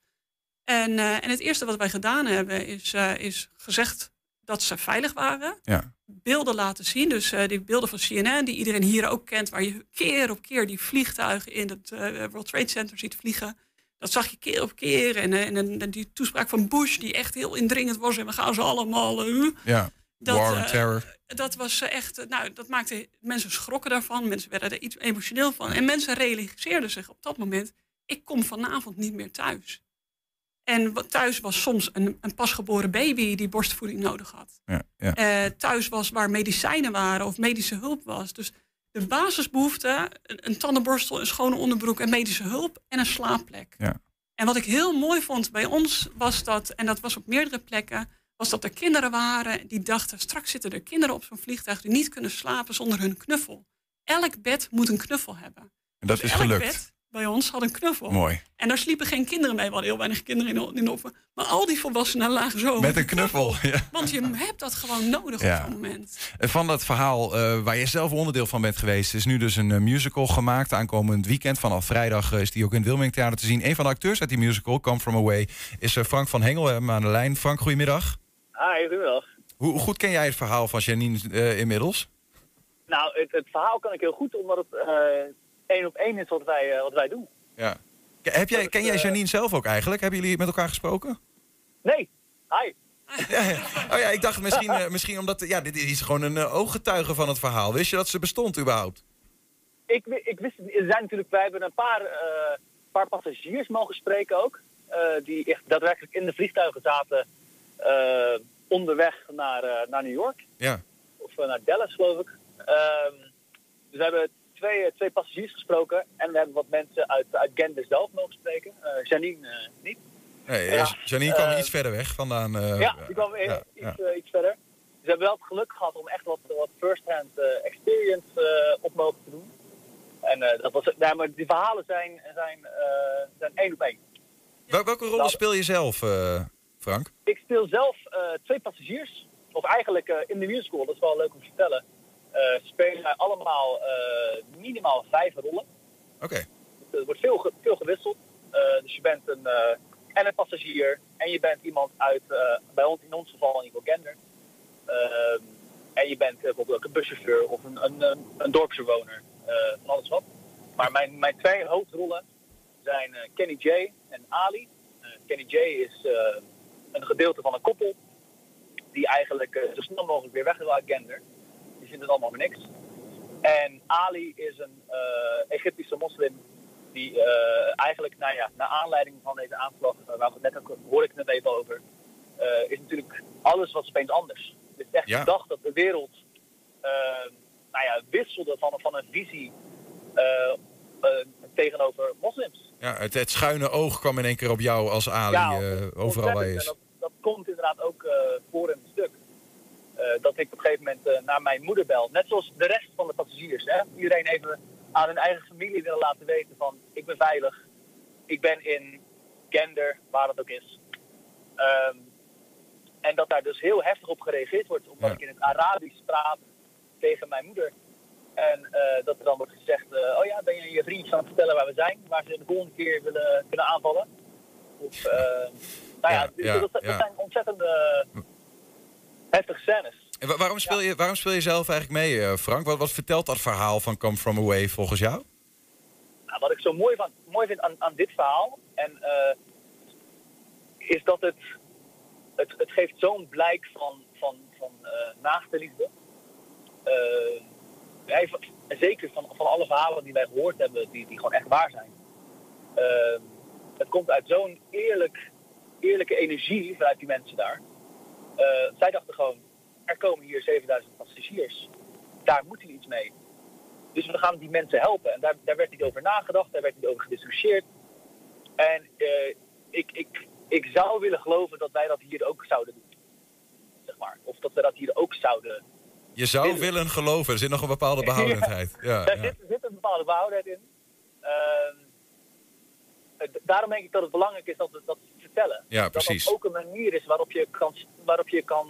En, eh, en het eerste wat wij gedaan hebben is, is gezegd dat ze veilig waren. Ja. Beelden laten zien. Dus die beelden van CNN, die iedereen hier ook kent, waar je keer op keer die vliegtuigen in het World Trade Center ziet vliegen. Dat zag je keer op keer. En, en, en, die toespraak van Bush, die echt heel indringend was. En we gaan ze allemaal. Ja, dat, war and eh, terror. dat was eh, echt, eh, nou, dat maakte mensen schrokken daarvan. Mensen werden er iets emotioneel van. En mensen realiseerden zich op dat moment: ik kom vanavond niet meer thuis. En thuis was soms een, een pasgeboren baby die borstvoeding nodig had. Ja, ja. Eh, thuis was waar medicijnen waren of medische hulp was. Dus de basisbehoeften, een, een tandenborstel, een schone onderbroek en medische hulp en een slaapplek. Ja. En wat ik heel mooi vond bij ons was dat, en dat was op meerdere plekken, was dat er kinderen waren die dachten, straks zitten er kinderen op zo'n vliegtuig die niet kunnen slapen zonder hun knuffel. Elk bed moet een knuffel hebben. En dat Dus is elk gelukt. bed bij ons had een knuffel. Mooi. En daar sliepen geen kinderen mee. We hadden heel weinig kinderen in. Maar al die volwassenen lagen zo. Met een knuffel. Ja. Want je hebt dat gewoon nodig Ja. op zo'n moment. Van dat verhaal eh, waar je zelf onderdeel van bent geweest, is nu dus een eh, musical gemaakt. Aankomend weekend, vanaf vrijdag, eh, is die ook in het Wilming Theater te zien. Een van de acteurs uit die musical, Come From Away, is Frank van Hengel. We hebben hem aan de lijn. Frank, goedemiddag. Hi, goedemiddag. Hoe goed ken jij het verhaal van Janine eh, inmiddels? Nou, het, het verhaal kan ik heel goed, omdat het eh, één op één is wat wij, eh, wat wij doen. Ja. Heb jij, ken jij Janine zelf ook eigenlijk? Hebben jullie met elkaar gesproken? Nee, hi. Oh ja, ik dacht misschien, misschien omdat... Ja, dit is gewoon een ooggetuige van het verhaal. Wist je dat ze bestond überhaupt? Ik, ik wist, er zijn natuurlijk, wij hebben een paar, paar passagiers mogen spreken ook. die echt daadwerkelijk in de vliegtuigen zaten onderweg naar, eh, naar New York. Ja. Of eh, naar Dallas, geloof ik. Ehm, dus we hebben twee, eh, twee passagiers gesproken. En we hebben wat mensen uit, uit zelf mogen spreken. Eh, Janine eh, niet. Nee, Ja, Janine kwam eh, iets verder weg vandaan. eh, ja, die kwam ja, iets, ja. eh, iets verder. Dus we hebben wel het geluk gehad om echt wat, wat first-hand eh, experience eh, op mogen te doen. En eh, dat was, nee, maar die verhalen zijn, zijn, eh, zijn één op één. Wel- welke rollen speel je zelf, eh, Frank? Ik speel zelf eh, twee passagiers. Of eigenlijk eh, in de musical, dat is wel leuk om te vertellen. eh, spelen wij allemaal minimaal vijf rollen. Oké. Er wordt veel, veel gewisseld. Dus je bent een, en een passagier. En je bent iemand uit, bij ons in ons geval in ieder geval gender. Ehm, en je bent bijvoorbeeld ook een buschauffeur of een, een, een, een dorpsbewoner. van alles wat. Maar mijn, mijn twee hoofdrollen zijn Kenny J en Ali. Kenny J is een gedeelte van een koppel. Die eigenlijk eh, zo snel mogelijk weer weg wil uit gender. Die vindt het allemaal niks. En Ali is een eh, Egyptische moslim die eh, eigenlijk, nou ja, naar aanleiding van deze aanslag, waar we net ook hoorde ik het net even over, is natuurlijk alles wat opeens anders. Het is echt Ja. gedacht dat de wereld nou ja, wisselde van, van een visie tegenover moslims. Ja, het, het schuine oog kwam in één keer op jou als Ali Ja, overal ontzettend. is. En komt inderdaad ook eh, voor in het stuk. Eh, dat ik op een gegeven moment eh, naar mijn moeder bel. Net zoals de rest van de passagiers. Hè? Iedereen even aan hun eigen familie willen laten weten van... ik ben veilig, ik ben in gender, waar het ook is. Ehm, en dat daar dus heel heftig op gereageerd wordt. Omdat ik in het Arabisch praat tegen mijn moeder. En dat er dan wordt gezegd... oh ja, ben je je vriendjes aan het vertellen waar we zijn? Waar ze de volgende keer willen kunnen aanvallen? Of, eh, nou ja, Ja, dus dat, zijn ontzettend eh, heftige scènes. En wa- waarom, speel je, waarom speel je zelf eigenlijk mee, eh, Frank? Wat, wat vertelt dat verhaal van Come From Away volgens jou? Nou, wat ik zo mooi, van, mooi vind aan, aan dit verhaal, en, eh, is dat het, het, het geeft zo'n blijk van, van, van eh naaste liefde. Zeker van, van alle verhalen die wij gehoord hebben, die, die gewoon echt waar zijn. Het komt uit zo'n eerlijk, eerlijke energie vanuit die mensen daar. Eh, zij dachten gewoon, er komen hier 7000 passagiers. Daar moeten we iets mee. Dus we gaan die mensen helpen. En daar, daar werd niet over nagedacht, daar werd niet over gediscussieerd. En eh, ik, ik, ik zou willen geloven dat wij dat hier ook zouden doen. Zeg maar. Of dat we dat hier ook zouden. Je zou willen geloven, er zit nog een bepaalde behoudendheid. Ja, Daar ja. Zit, zit een bepaalde behoudheid in. Ehm, eh, daarom denk ik dat het belangrijk is dat dat vertellen. Ja, Dat precies. dat ook een manier is waarop je kan, waarop je kan,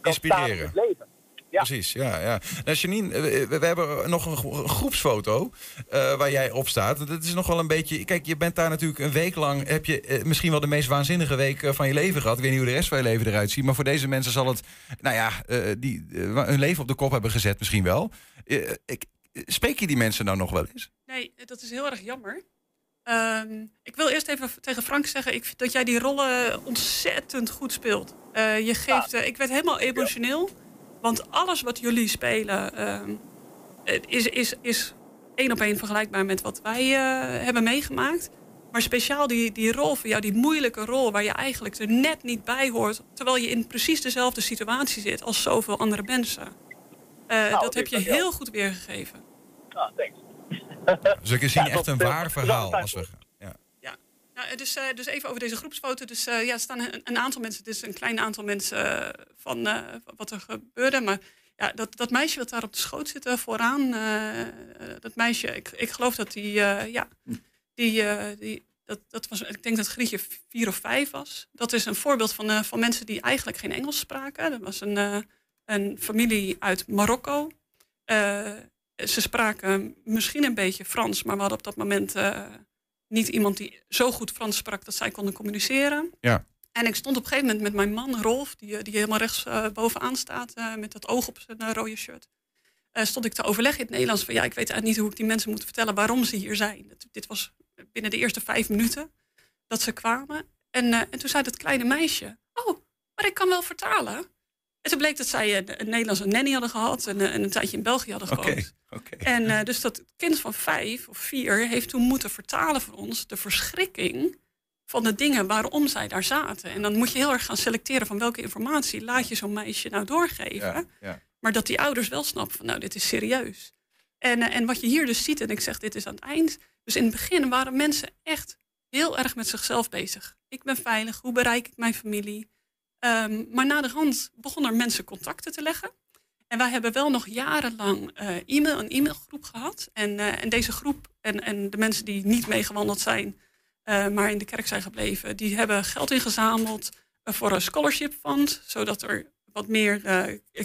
kan staan in Inspireren. het leven. Ja. Precies, ja. ja. Nou, Janine, we, we hebben nog een gro- een groepsfoto eh, waar jij op staat. Dat is nog wel een beetje... Kijk, je bent daar natuurlijk een week lang... heb je eh, misschien wel de meest waanzinnige week eh, van je leven gehad. Ik weet niet hoe de rest van je leven eruit ziet. Maar voor deze mensen zal het, nou ja, eh, die hun leven op de kop hebben gezet misschien wel. Ik, spreek je die mensen nou nog wel eens? Nee, dat is heel erg jammer. Ehm, ik wil eerst even tegen Frank zeggen ik vind dat jij die rollen ontzettend goed speelt. Eh, je geeft, eh, ik werd helemaal emotioneel, want alles wat jullie spelen ehm, is, is, is één op één vergelijkbaar met wat wij eh, hebben meegemaakt. Maar speciaal die, die rol voor jou, die moeilijke rol waar je eigenlijk er net niet bij hoort, terwijl je in precies dezelfde situatie zit als zoveel andere mensen. Nou, dat heb je heel goed weergegeven. Ah, thanks. Dus ik zie Ja, echt een dat- waar verhaal. Als we, ja. Nou, dus, eh, dus even over deze groepsfoto. Dus eh, ja, er staan een, een aantal mensen, het is een klein aantal mensen eh, van eh, wat er gebeurde. Maar ja, dat, dat meisje wat daar op de schoot zit eh, vooraan, eh, eh, dat meisje, ik, ik geloof dat die, eh, ja, die, eh, die dat, dat was, ik denk dat Grietje vier of vijf was. Dat is een voorbeeld van, eh, van mensen die eigenlijk geen Engels spraken. Dat was een, eh, een familie uit Marokko. Eh, ze spraken misschien een beetje Frans, maar we hadden op dat moment eh, niet iemand die zo goed Frans sprak dat zij konden communiceren. Ja. En ik stond op een gegeven moment met mijn man, Rolf, die, eh, die helemaal rechts eh, bovenaan staat, met dat oog op zijn rode shirt. Stond ik te overleggen in het Nederlands van ja, ik weet eigenlijk niet hoe ik die mensen moet vertellen waarom ze hier zijn. Dit was binnen de eerste vijf minuten dat ze kwamen. En, en toen zei dat kleine meisje, oh, maar ik kan wel vertalen. En toen bleek dat zij een, een Nederlandse nanny hadden gehad en, eh, en een tijdje in België hadden gewoond. oké. En eh, dus dat kind van vijf of vier heeft toen moeten vertalen voor ons de verschrikking van de dingen waarom zij daar zaten. En dan moet je heel erg gaan selecteren van welke informatie laat je zo'n meisje nou doorgeven. Ja, ja. Maar dat die ouders wel snappen van nou, dit is serieus. En, eh, en wat je hier dus ziet, en ik zeg dit is aan het eind. Dus in het begin waren mensen echt heel erg met zichzelf bezig. Ik ben veilig, hoe bereik ik mijn familie? Ehm, maar na de hand begonnen mensen contacten te leggen. En wij hebben wel nog jarenlang eh, e-mail, een e-mailgroep gehad. En, eh, en deze groep en, en de mensen die niet meegewandeld zijn, eh, maar in de kerk zijn gebleven, die hebben geld ingezameld voor een scholarship fund, zodat er wat meer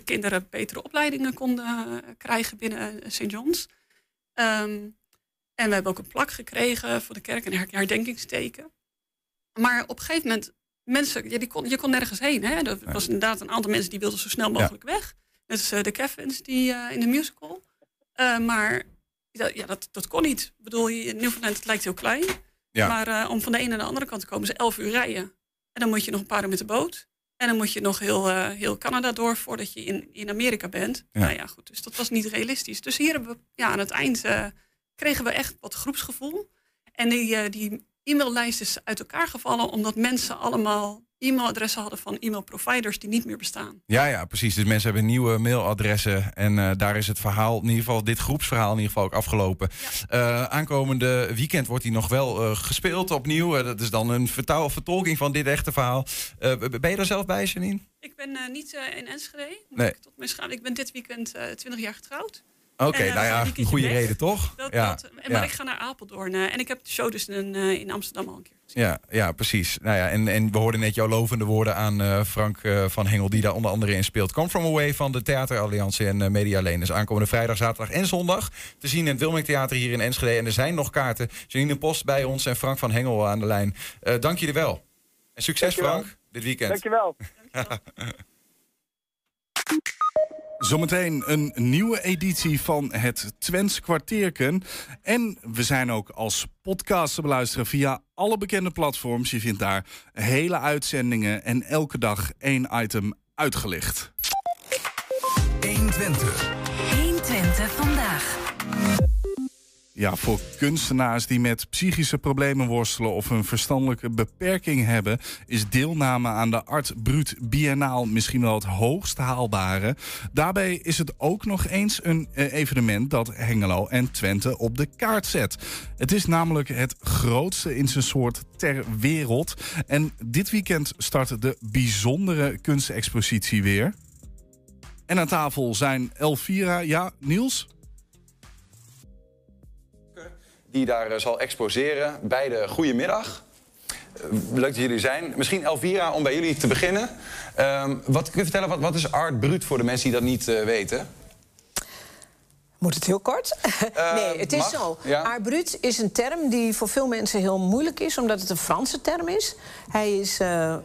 kinderen betere opleidingen konden krijgen binnen St. John's. Ehm, en we hebben ook een plak gekregen voor de kerk, een her- herdenkingsteken. Maar op een gegeven moment, mensen, ja, die kon, je kon nergens heen. Hè? Er was inderdaad een aantal mensen die wilden zo snel mogelijk weg. Net als eh, de Kevins die, eh, in de musical. Eh, maar dat, ja, dat, dat kon niet. Ik bedoel, je- Newfoundland het lijkt heel klein. Ja. Maar om van de ene naar de andere kant te komen, is 11 uur rijden. En dan moet je nog een paar uur met de boot. En dan moet je nog heel, heel Canada door voordat je in, in Amerika bent. Ja. Nou ja, goed. Dus dat was niet realistisch. Dus hier hebben we, ja, aan het eind kregen we echt wat groepsgevoel. En die, die e-maillijst is uit elkaar gevallen omdat mensen allemaal e-mailadressen hadden van e-mailproviders die niet meer bestaan. Ja, ja, precies. Dus mensen hebben nieuwe mailadressen. En eh, daar is het verhaal, in ieder geval dit groepsverhaal, in ieder geval ook afgelopen. Eh, aankomende weekend wordt hij nog wel eh, gespeeld opnieuw. Dat is dan een vertaal, vertolking van dit echte verhaal. Ben je er zelf bij, Janine? Ik ben niet in Enschede. Nee. Ik, tot mijn ik ben dit weekend eh 20 jaar getrouwd. Oké, eh, nou ja, goede reden toch? Dat, ja, dat, en, ja. Maar ik ga naar Apeldoorn. eh, en ik heb de show dus in, eh, in Amsterdam al een keer. Ja, ja, precies. Nou ja, en, en we hoorden net jouw lovende woorden aan eh, Frank eh, van Hengel, die daar onder andere in speelt. Come From Away van de Theateralliantie en eh, Media Lane. Dus aankomende vrijdag, zaterdag en zondag te zien in het Wilming Theater hier in Enschede. En er zijn nog kaarten. Janine Post bij ons en Frank van Hengel aan de lijn. Eh, dank jullie wel. En succes Dankjewel. Frank, dit weekend. Dankjewel. Zometeen een nieuwe editie van het Twents kwartierken. En we zijn ook als podcast te beluisteren via alle bekende platforms. Je vindt daar hele uitzendingen en elke dag één item uitgelicht. 120. 120 vandaag. Ja, voor kunstenaars die met psychische problemen worstelen of een verstandelijke beperking hebben, is deelname aan de Art Brut Biennaal misschien wel het hoogst haalbare. Daarbij is het ook nog eens een eh, evenement dat Hengelo en Twente op de kaart zet. Het is namelijk het grootste in zijn soort ter wereld. En dit weekend start de bijzondere kunstexpositie weer. En aan tafel zijn Elvira, ja, Niels? Die daar eh, zal exposeren. Beide goedemiddag. Eh, leuk dat jullie zijn. Misschien Elvira, om bij jullie te beginnen. Ehm, wat kun je vertellen, wat, wat is art brut voor de mensen die dat niet eh, weten? Moet het heel kort? nee, het is mag, zo. ja. Art brut is een term die voor veel mensen heel moeilijk is... omdat het een Franse term is. Hij is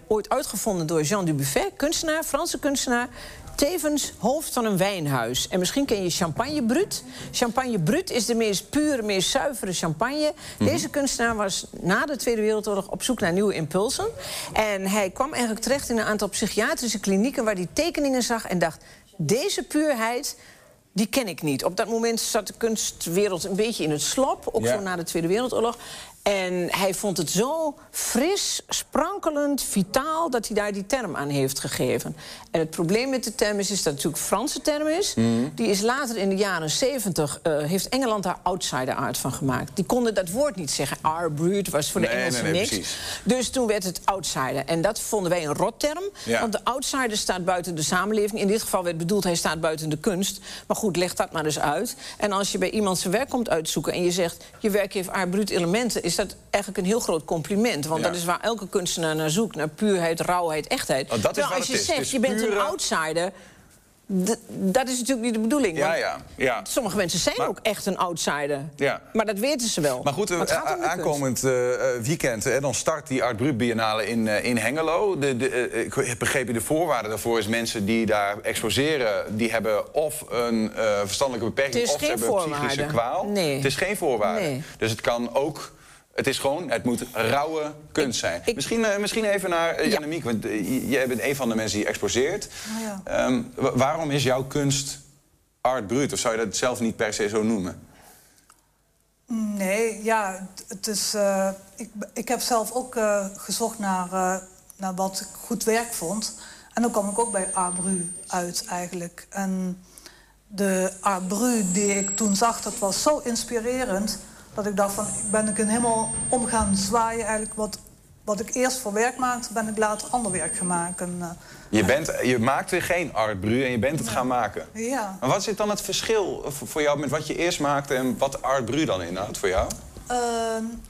ooit uitgevonden door Jean Dubuffet, kunstenaar, Franse kunstenaar... tevens hoofd van een wijnhuis. En misschien ken je champagne brut. Champagne brut is de meest pure, meest zuivere champagne. Deze kunstenaar was na de Tweede Wereldoorlog op zoek naar nieuwe impulsen. En hij kwam eigenlijk terecht in een aantal psychiatrische klinieken... waar hij tekeningen zag en dacht... deze puurheid die ken ik niet. Op dat moment zat de kunstwereld een beetje in het slop. Ook Ja. zo na de Tweede Wereldoorlog. En hij vond het zo fris, sprankelend, vitaal... dat hij daar die term aan heeft gegeven. En het probleem met de term is, is dat het natuurlijk een Franse term is. Mhm. Die is later in de jaren 70... eh, heeft Engeland daar outsider art van gemaakt. Die konden dat woord niet zeggen. Art brut was voor de Nee, Engelsen nee, nee, niks. precies. Dus toen werd het outsider. En dat vonden wij een rotterm. Ja. Want de outsider staat buiten de samenleving. In dit geval werd bedoeld, hij staat buiten de kunst. Maar goed, leg dat maar eens uit. En als je bij iemand zijn werk komt uitzoeken... en je zegt, je werk heeft aardbruut elementen... is dat eigenlijk een heel groot compliment. Want Ja. dat is waar elke kunstenaar naar zoekt. Naar puurheid, rauwheid, echtheid. Oh, dat is als je zegt, je bent pure- een outsider... D- dat is natuurlijk niet de bedoeling. Ja, ja, ja. Sommige mensen zijn ook echt een outsider. Ja. Maar dat weten ze wel. Maar goed, eh, gaat aankomend eh, eh, weekend eh, dan start die Art Brut Biennale in, in Hengelo. De, de, ik heb begrepen, de voorwaarde daarvoor is mensen die daar exposeren... die hebben of een verstandelijke beperking of ze hebben een psychische kwaal. Nee. Het is geen voorwaarde. Nee. Dus het kan ook... Het is gewoon, het moet rauwe kunst zijn. misschien, eh, misschien even naar uh, Annemiek, want eh, jij bent een van de mensen die exposeert. Ehm, wa- waarom is jouw kunst art brut? Of zou je dat zelf niet per se zo noemen? Nee, ja, het- is. ik, ik heb zelf ook gezocht naar, naar wat ik goed werk vond. En dan kwam ik ook bij Art Bru uit eigenlijk. En de Art Bru die ik toen zag, dat was zo inspirerend. Dat ik dacht van, ben ik er helemaal om gaan zwaaien eigenlijk. Wat, wat ik eerst voor werk maakte, ben ik later ander werk gaan maken. eh. Je, bent, je maakte geen art brut en je bent het gaan maken. ja. Maar wat is dan het verschil voor jou met wat je eerst maakte en wat art brut dan inhoudt voor jou? Eh,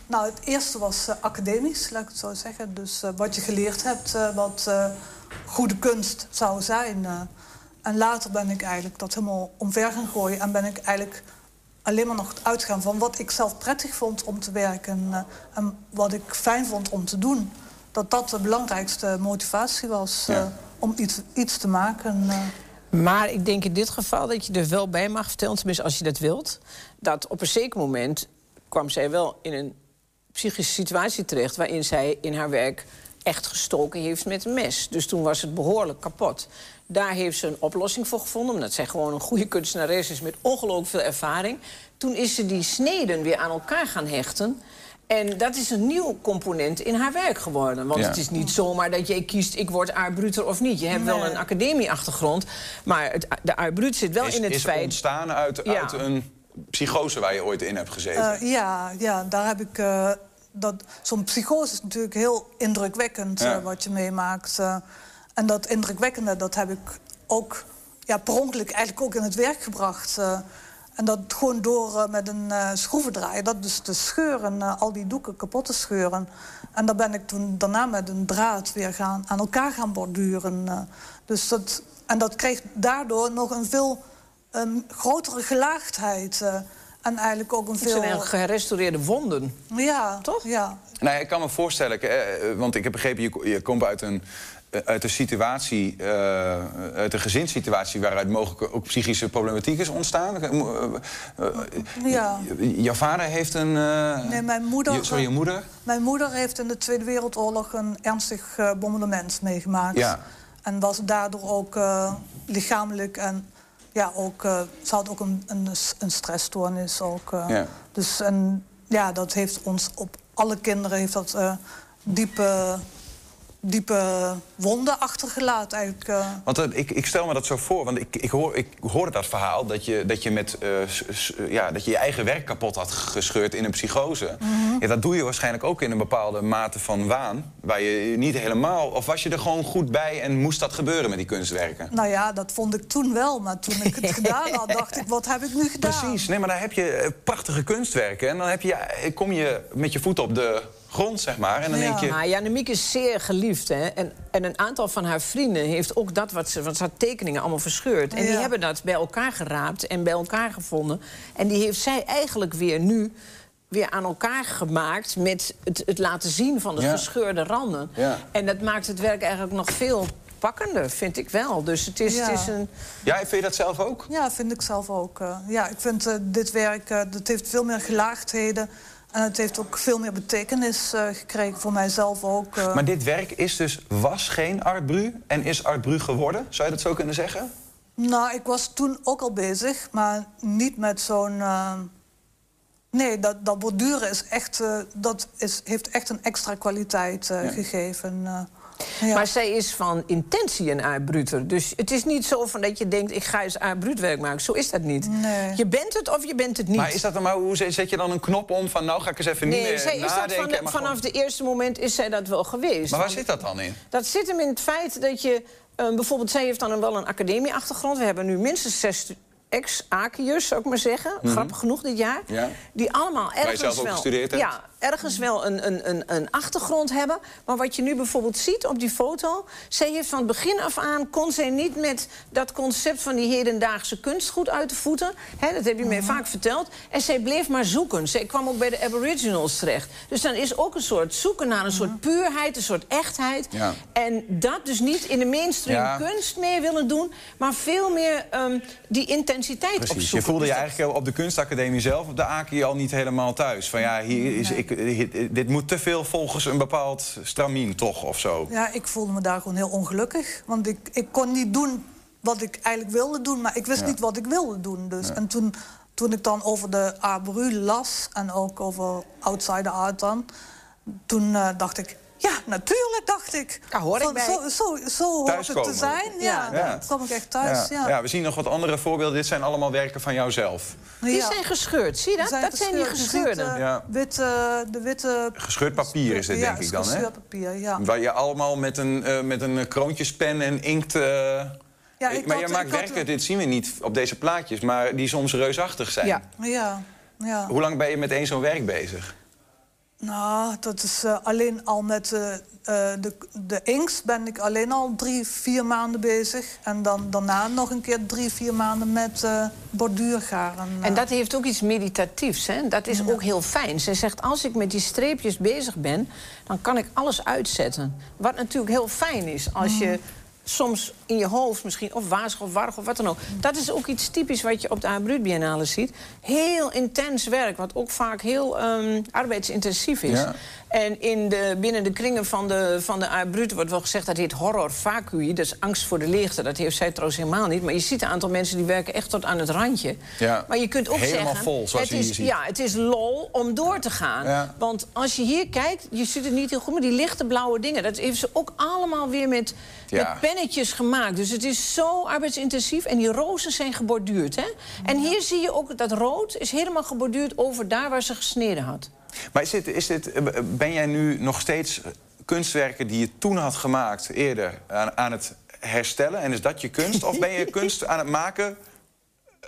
nou, het eerste was eh, academisch, laat ik het zo zeggen. Dus eh, wat je geleerd hebt, wat goede kunst zou zijn. en later ben ik eigenlijk dat helemaal omver gaan gooien... en ben ik eigenlijk alleen maar nog uitgaan van wat ik zelf prettig vond om te werken... eh, en wat ik fijn vond om te doen. Dat dat de belangrijkste motivatie was eh, om iets, iets te maken. eh. Maar ik denk in dit geval dat je er wel bij mag vertellen, tenminste als je dat wilt, dat op een zeker moment kwam zij wel in een psychische situatie terecht waarin zij in haar werk echt gestoken heeft met een mes. Dus toen was het behoorlijk kapot. Daar heeft ze een oplossing voor gevonden, omdat zij gewoon een goede kunstenares is met ongelooflijk veel ervaring. Toen is ze die sneden weer aan elkaar gaan hechten. En dat is een nieuw component in haar werk geworden. Want Ja. het is niet zomaar dat je kiest, ik word aardbruter of niet. Je hebt wel een academieachtergrond, maar het, de aardbrut zit wel is, in het is feit... ontstaan uit, Ja. uit een psychose waar je ooit in hebt gezeten. Eh, ja, ja, daar heb ik. eh, dat, zo'n psychose is natuurlijk heel indrukwekkend Ja. eh, wat je meemaakt. En dat indrukwekkende, dat heb ik ook ja, per ongeluk eigenlijk ook in het werk gebracht. eh. en dat gewoon door eh, met een eh, schroevendraaier, dat dus te scheuren, eh, al die doeken kapot te scheuren. En dan ben ik toen daarna met een draad weer gaan, aan elkaar gaan borduren. eh. dus dat, en dat kreeg daardoor nog een veel ehm, grotere gelaagdheid. eh. en eigenlijk ook een Het veel... zijn eigenlijk gerestaureerde wonden. Ja, toch? Ja. Nou, ik kan me voorstellen, ik, want ik heb begrepen, je, ko- je komt uit een, uit een situatie, eh, uit een gezinssituatie waaruit mogelijk ook psychische problematiek is ontstaan. Eh, eh, eh, Ja. Jouw vader heeft een. eh, Nee, mijn moeder... je- sorry, je moeder? Mijn moeder heeft in de Tweede Wereldoorlog een ernstig eh, bombardement meegemaakt. Ja. En was daardoor ook eh, lichamelijk en ja, ook, eh, ze had ook een, een, een stressstoornis. Ook, eh. Ja. Dus en, ja, dat heeft ons op alle kinderen heeft dat eh, diepe, diepe wonden achtergelaten. Eigenlijk, eh. Want eh, ik, ik stel me dat zo voor, want ik, ik, hoor, ik hoorde dat verhaal dat je, dat, je met, eh, s- s- ja, dat je je eigen werk kapot had gescheurd in een psychose. Mhm. Ja, dat doe je waarschijnlijk ook in een bepaalde mate van waan. Waar je niet helemaal. Of was je er gewoon goed bij en moest dat gebeuren met die kunstwerken? Nou ja, dat vond ik toen wel. Maar toen ik het gedaan had, dacht ik, wat heb ik nu gedaan? Precies, nee, maar dan heb je prachtige kunstwerken. En dan heb je, kom je met je voet op de grond, zeg maar. En dan denk je. Maar Jannemiek is zeer geliefd. Hè? En, en een aantal van haar vrienden heeft ook dat wat ze, wat ze had tekeningen allemaal verscheurd. En die Ja. hebben dat bij elkaar geraapt en bij elkaar gevonden. En die heeft zij eigenlijk weer nu weer aan elkaar gemaakt met het, het laten zien van de Ja. gescheurde randen. Ja. En dat maakt het werk eigenlijk nog veel pakkender, vind ik wel. Dus het is, Ja. het is een... Ja, vind je dat zelf ook? Ja, vind ik zelf ook. eh. ja, ik vind eh, dit werk, eh, dat heeft veel meer gelaagdheden. En het heeft ook veel meer betekenis eh, gekregen voor mijzelf ook. eh. Maar dit werk is dus, was geen Art Bru en is Art Bru geworden? Zou je dat zo kunnen zeggen? Nou, ik was toen ook al bezig, maar niet met zo'n... eh, Nee, dat, dat borduren is echt, dat is, heeft echt een extra kwaliteit gegeven. Ja. Maar zij is van intentie een aardbruter. Dus het is niet zo van dat je denkt, ik ga eens aardbruutwerk maken. Zo is dat niet. Nee. Je bent het of je bent het niet. Maar is dat dan maar, hoe zet je dan een knop om van nou ga ik eens even niet Nee, meer zij is dat nadenken? van, maar vanaf gewoon- de eerste moment is zij dat wel geweest. Maar waar Want zit dat dan in? Dat zit hem in het feit dat je... eh, bijvoorbeeld, zij heeft dan een- wel een academieachtergrond. We hebben nu minstens zes ex-Akiërs, zou ik maar zeggen. Mhm. Grappig genoeg dit jaar. Ja. Die allemaal ergens zelf ook wel... gestudeerd hebt? Ja, ergens wel een, een, een, een achtergrond hebben. Maar wat je nu bijvoorbeeld ziet op die foto... zij heeft van het begin af aan... kon zij niet met dat concept van die hedendaagse kunst goed uit de voeten. Dat heb je mij vaak verteld. En zij bleef maar zoeken. Zij kwam ook bij de aboriginals terecht. Dus dan is ook een soort zoeken naar een soort puurheid, een soort echtheid. Ja. En dat dus niet in de mainstream Ja. kunst meer willen doen... maar veel meer ehm, die intensiteit Precies. opzoeken. Je voelde je Dus dat- eigenlijk op de kunstacademie zelf, op de AKI, al niet helemaal thuis. Van ja, hier is, ik, dit moet te veel volgens een bepaald stramien, toch, of zo. Ja, ik voelde me daar gewoon heel ongelukkig. Want ik, ik kon niet doen wat ik eigenlijk wilde doen, maar ik wist Ja. niet wat ik wilde doen. Dus. Ja. En toen, toen ik dan over de Abru las en ook over Outside Art dan... toen eh, dacht ik, ja, natuurlijk, dacht ik. Daar hoor ik Van, bij. Zo, zo, zo hoort het te zijn. Ja, Ja. dan kwam ik echt thuis. Ja. Ja, we zien nog wat andere voorbeelden. Dit zijn allemaal werken van jouzelf. Die Ja. zijn gescheurd, zie je dat? Die dat zijn die. Je ziet, gescheurde. eh, Ja. witte, de witte... Gescheurd papier is dit, ja, denk ik dan, hè? gescheurd papier, ja. Waar je allemaal met een, eh, met een kroontjespen en inkt... eh, Ja, ik maar had- jij maakt ik had- werken, dit zien we niet op deze plaatjes... maar die soms reusachtig zijn. Ja. Ja, ja. Hoe lang ben je met één zo'n werk bezig? Nou, dat is eh, alleen al met eh, eh, de, de inks ben ik alleen al drie, vier maanden bezig. En dan daarna nog een keer drie, vier maanden met eh borduurgaren. En dat heeft ook iets meditatiefs. Hè? Dat is ook heel fijn. Ze zegt, als ik met die streepjes bezig ben... dan kan ik alles uitzetten. Wat natuurlijk heel fijn is als je soms in je hoofd misschien... of wazig of warrig of wat dan ook. Dat is ook iets typisch wat je op de Abrut Biennale ziet. Heel intens werk, wat ook vaak heel ehm, arbeidsintensief is. Ja. En in de, binnen de kringen van de, van de Abrut wordt wel gezegd... dat heet horror vacui, dat is angst voor de leegte. Dat heeft zij trouwens helemaal niet. Maar je ziet een aantal mensen die werken echt tot aan het randje. Ja. Maar je kunt ook Helemaal zeggen... vol, zoals het je is, hier ziet. Ja, het is lol om door te gaan. Ja. Want als je hier kijkt, je ziet het niet heel goed... maar die lichte blauwe dingen, dat heeft ze ook allemaal weer met, Ja. met pennetjes gemaakt. Dus het is zo arbeidsintensief. En die rozen zijn geborduurd, hè? En hier zie je ook dat rood is helemaal geborduurd over daar waar ze gesneden had. Maar is dit, is dit, eh, ben jij nu nog steeds kunstwerken die je toen had gemaakt, eerder, aan, aan het herstellen? En is dat je kunst? Of ben je kunst aan het maken,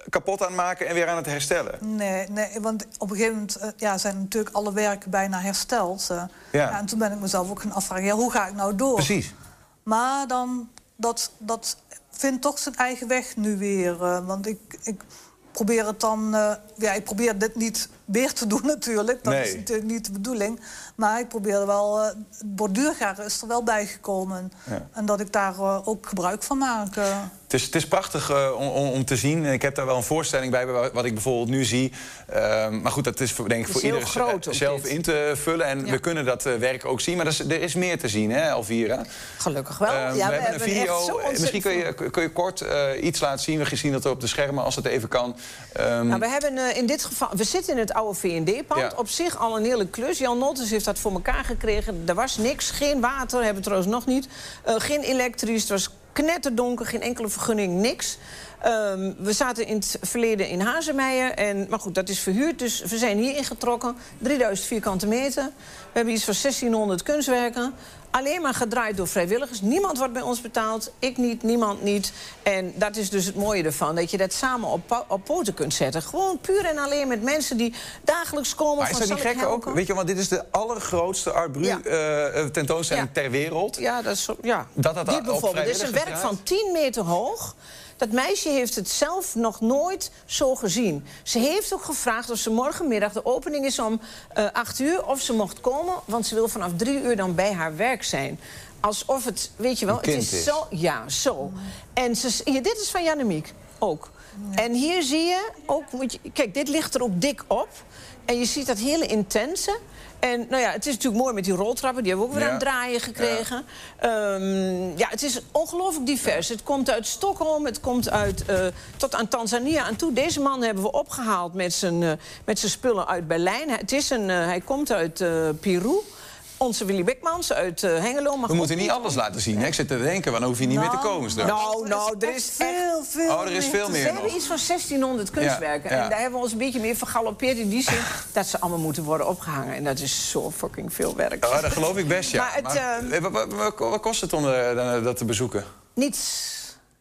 kapot aan het maken en weer aan het herstellen? Nee, nee, want op een gegeven moment eh, ja, zijn natuurlijk alle werken bijna hersteld. eh. Ja. en toen ben ik mezelf ook gaan afvragen, ja, hoe ga ik nou door? Precies. Maar dan, dat, dat vindt toch zijn eigen weg nu weer. eh, want ik, ik probeer het dan... eh, ja, ik probeer dit niet weer te doen natuurlijk. Dat Nee. is natuurlijk niet de bedoeling. Maar ik probeer wel... eh, het borduurgaren is er wel bijgekomen. Ja. En dat ik daar eh, ook gebruik van maak. eh. Het is, het is prachtig eh, om, om, te zien. Ik heb daar wel een voorstelling bij, wa- wat ik bijvoorbeeld nu zie. Ehm, maar goed, dat is voor, denk ik voor iedereen zelf dit. in te vullen. En Ja. we kunnen dat werk ook zien. Maar er is, er is meer te zien, hè, Elvira? Gelukkig wel. Ehm, ja, we, hebben een video. echt zo Misschien kun je, kun je kort eh, iets laten zien. We zien dat er op de schermen, als het even kan. Ehm, Nou, we hebben eh, in dit geval, we zitten in het oude V&D-pand. Ja. Op zich al een hele klus. Jan Noltens heeft dat voor elkaar gekregen. Er was niks, geen water, hebben we trouwens nog niet. Eh, geen elektrisch, het was knetterdonker, geen enkele vergunning, niks. Ehm, we zaten in het verleden in Hazemeijer. En, maar goed, dat is verhuurd, dus we zijn hier ingetrokken. 3000 vierkante meter. We hebben iets van 1600 kunstwerken. Alleen maar gedraaid door vrijwilligers. Niemand wordt bij ons betaald. Ik niet, niemand niet. En dat is dus het mooie ervan. Dat je dat samen op, op poten kunt zetten. Gewoon puur en alleen met mensen die dagelijks komen. maar is van, dat niet gek ook? Weet je, want dit is de allergrootste Art Brut Ja. eh, eh, tentoonstelling Ja. ter wereld. Ja, dat is zo, ja. Dat dat Dit bijvoorbeeld. Dit is een werk van 10 meter hoog. Dat meisje heeft het zelf nog nooit zo gezien. Ze heeft ook gevraagd of ze morgenmiddag, de opening is om eh 8 uur, of ze mocht komen, want ze wil vanaf 3 uur dan bij haar werk zijn. Alsof het, weet je wel, het is, is. zo. Ja, zo. En ze, hier, dit is van Jannemiek ook. En hier zie je ook, moet je, kijk, dit ligt er ook dik op. En je ziet dat hele intense. En nou ja, het is natuurlijk mooi met die roltrappen. Die hebben we ook weer Ja. aan het draaien gekregen. Ehm, ja, het is ongelooflijk divers. Het komt uit Stockholm, het komt uit, eh, tot aan Tanzania aan toe. Deze man hebben we opgehaald met zijn, eh, met zijn spullen uit Berlijn. Het is een, eh, hij komt uit Peru. Onze Willy uit eh, Hengelo. Maar We moeten niet alles laten zien. Hè? Ik zit te denken, want dan hoef je niet meer te komen straks. Nou, nou, er is veel, veel Oh, er is veel We meer hebben nog. iets van 1600 kunstwerken. Ja, ja. En daar hebben we ons een beetje meer vergalopeerd in die zin... dat ze allemaal moeten worden opgehangen. En dat is zo fucking veel werk. Oh, dat geloof ik best, ja. Maar het, ehm, eh, wat, wat- kost het om eh, dan, dat te bezoeken? Niets.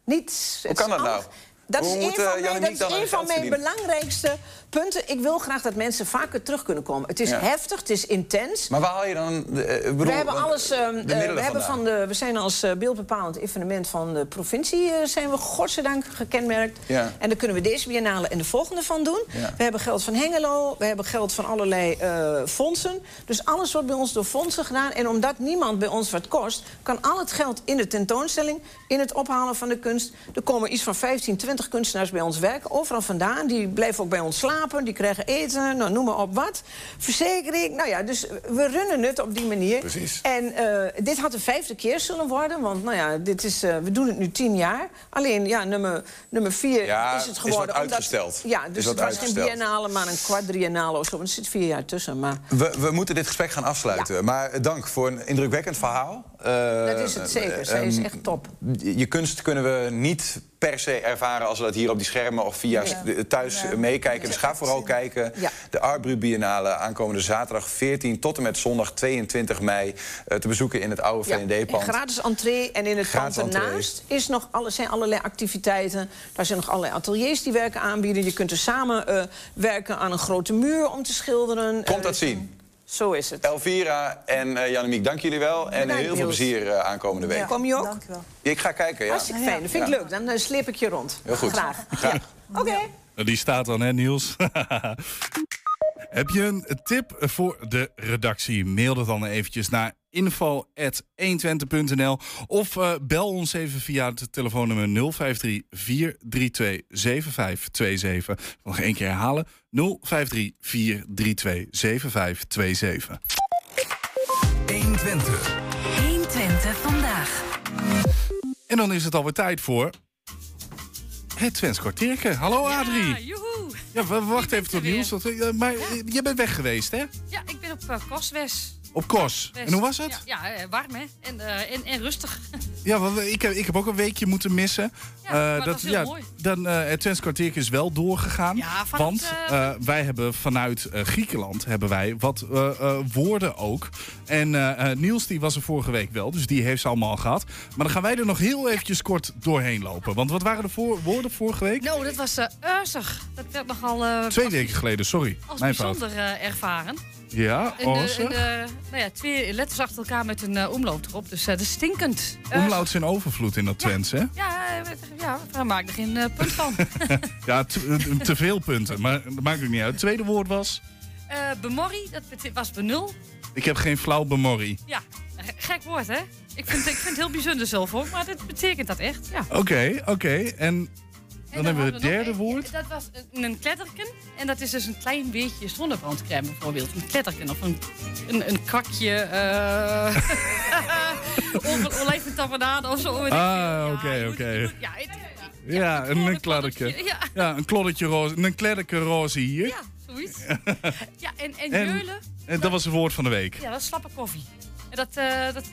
Niets. Hoe Het kan dat nou? Dat is een moet, van mijn, Jannemiek dat dan is een van mijn belangrijkste punten. Ik wil graag dat mensen vaker terug kunnen komen. Het is Ja. heftig, het is intens. Maar waar haal je dan... eh, ik bedoel, we hebben alles. ehm, eh, we, hebben vandaan? van de, we zijn als eh, beeldbepalend evenement van de provincie eh, zijn we godzijdank gekenmerkt. Ja. En daar kunnen we deze biennale en de volgende van doen. Ja. We hebben geld van Hengelo, we hebben geld van allerlei eh, fondsen. Dus alles wordt bij ons door fondsen gedaan. En omdat niemand bij ons wat kost, kan al het geld in de tentoonstelling, in het ophalen van de kunst. Er komen iets van 15, 20 kunstenaars bij ons werken, overal vandaan. Die blijven ook bij ons slapen, die krijgen eten, nou, noem maar op wat. Verzekering, nou ja, dus we runnen het op die manier. Precies. En eh, dit had de vijfde keer zullen worden, want nou ja, dit is, eh, we doen het nu tien jaar. Alleen, ja, nummer, nummer vier Ja, is is het geworden. uitgesteld. ja, Is dus het was geen biennale, maar een quadriennale of zo. Want er zit vier jaar tussen, maar... We, we moeten dit gesprek gaan afsluiten. Maar eh, dank voor een indrukwekkend verhaal. Eh, Dat is het zeker. Zij is ehm, echt top. Je kunst kunnen we niet per se ervaren als we dat hier op die schermen of via Ja. thuis Ja. meekijken. Dus ga vooral kijken. Ja. De Artbru Biennale aankomende zaterdag 14 tot en met zondag 22 mei eh, te bezoeken in het oude VND-pand. gratis entree. En in het Gratis pand ernaast is nog alle, zijn allerlei activiteiten. Daar zijn nog allerlei ateliers die werken aanbieden. Je kunt er samen eh, werken aan een grote muur om te schilderen. Komt dat zien. Zo is het. Elvira en eh Jannemiek, dank jullie wel. En Bedankt, heel veel Niels. plezier eh, aankomende week. Kom je ook? Dank u wel. Ik ga kijken, ja. Hartstikke fijn. Dat vind ik Ja. leuk. Dan eh, sleep ik je rond. Heel goed. Graag. Graag. Oké. Die staat dan, hè, Niels? Heb je een tip voor de redactie? Mail dat dan eventjes naar info.120.nl of eh, bel ons even via het telefoonnummer 053 432 7527. Nog één keer herhalen. 053 432 7527. 120. 120 vandaag. En dan is het alweer tijd voor... Het Twents kwartiertje. Hallo Adrie. Ja, joehoe. Ja, we wachten even tot. Dat, eh, maar eh, je bent weg geweest, hè? Ja, ik ben op uh, Koswes. Op Kos. En hoe was het? Ja, ja, eh, warm hè. En, eh, en, en rustig. Ja, want ik heb, ik heb ook een weekje moeten missen. Ja, Eh, dat was heel mooi. Dan, eh het Twents kwartiertje is wel doorgegaan. Ja, want wij hebben vanuit Griekenland hebben wij wat woorden ook. En Niels die was er vorige week wel, dus die heeft ze allemaal al gehad. Maar dan gaan wij er nog heel eventjes kort doorheen lopen. Want wat waren de voor, woorden vorige week? Nou, dat was uh, urzig. Dat werd nogal... Twee weken geleden, sorry. Als Mijn bijzonder ervaren. Ja, En, eh, eh, nou ja, twee letters achter elkaar met een uh, omloop erop. Dus eh, dat is stinkend. Urzig. Omlaut zijn overvloed in dat Twents, hè? Ja, eh, ja, daar maak ik er geen eh, punt van. Ja, te, eh, te veel punten, maar dat maakt ook niet uit. Het tweede woord was... Eh bemorrie, dat was benul. Ik heb geen flauw bemorrie. Ja, eh, gek woord hè. Ik vind, ik vind het heel bijzonder zelf ook, maar dit betekent dat echt. Ja. Oké, oké. En dan hebben we het derde een- woord. Dat was een, een kletterken. En dat is dus een klein beetje zonnebrandcrème bijvoorbeeld. Een kletterken of een, een, een kwakje. eh of een olijfentapenade of zo. Ah, oké, oké. Ja, een, kladdertje. Ja. Ja, een kloddertje roze. Een kledderke roze hier. ja, zoiets. ja, en, en, En- jeulen. En dat was het woord van de week. Ja, dat is slappe koffie. En dat, eh, dat,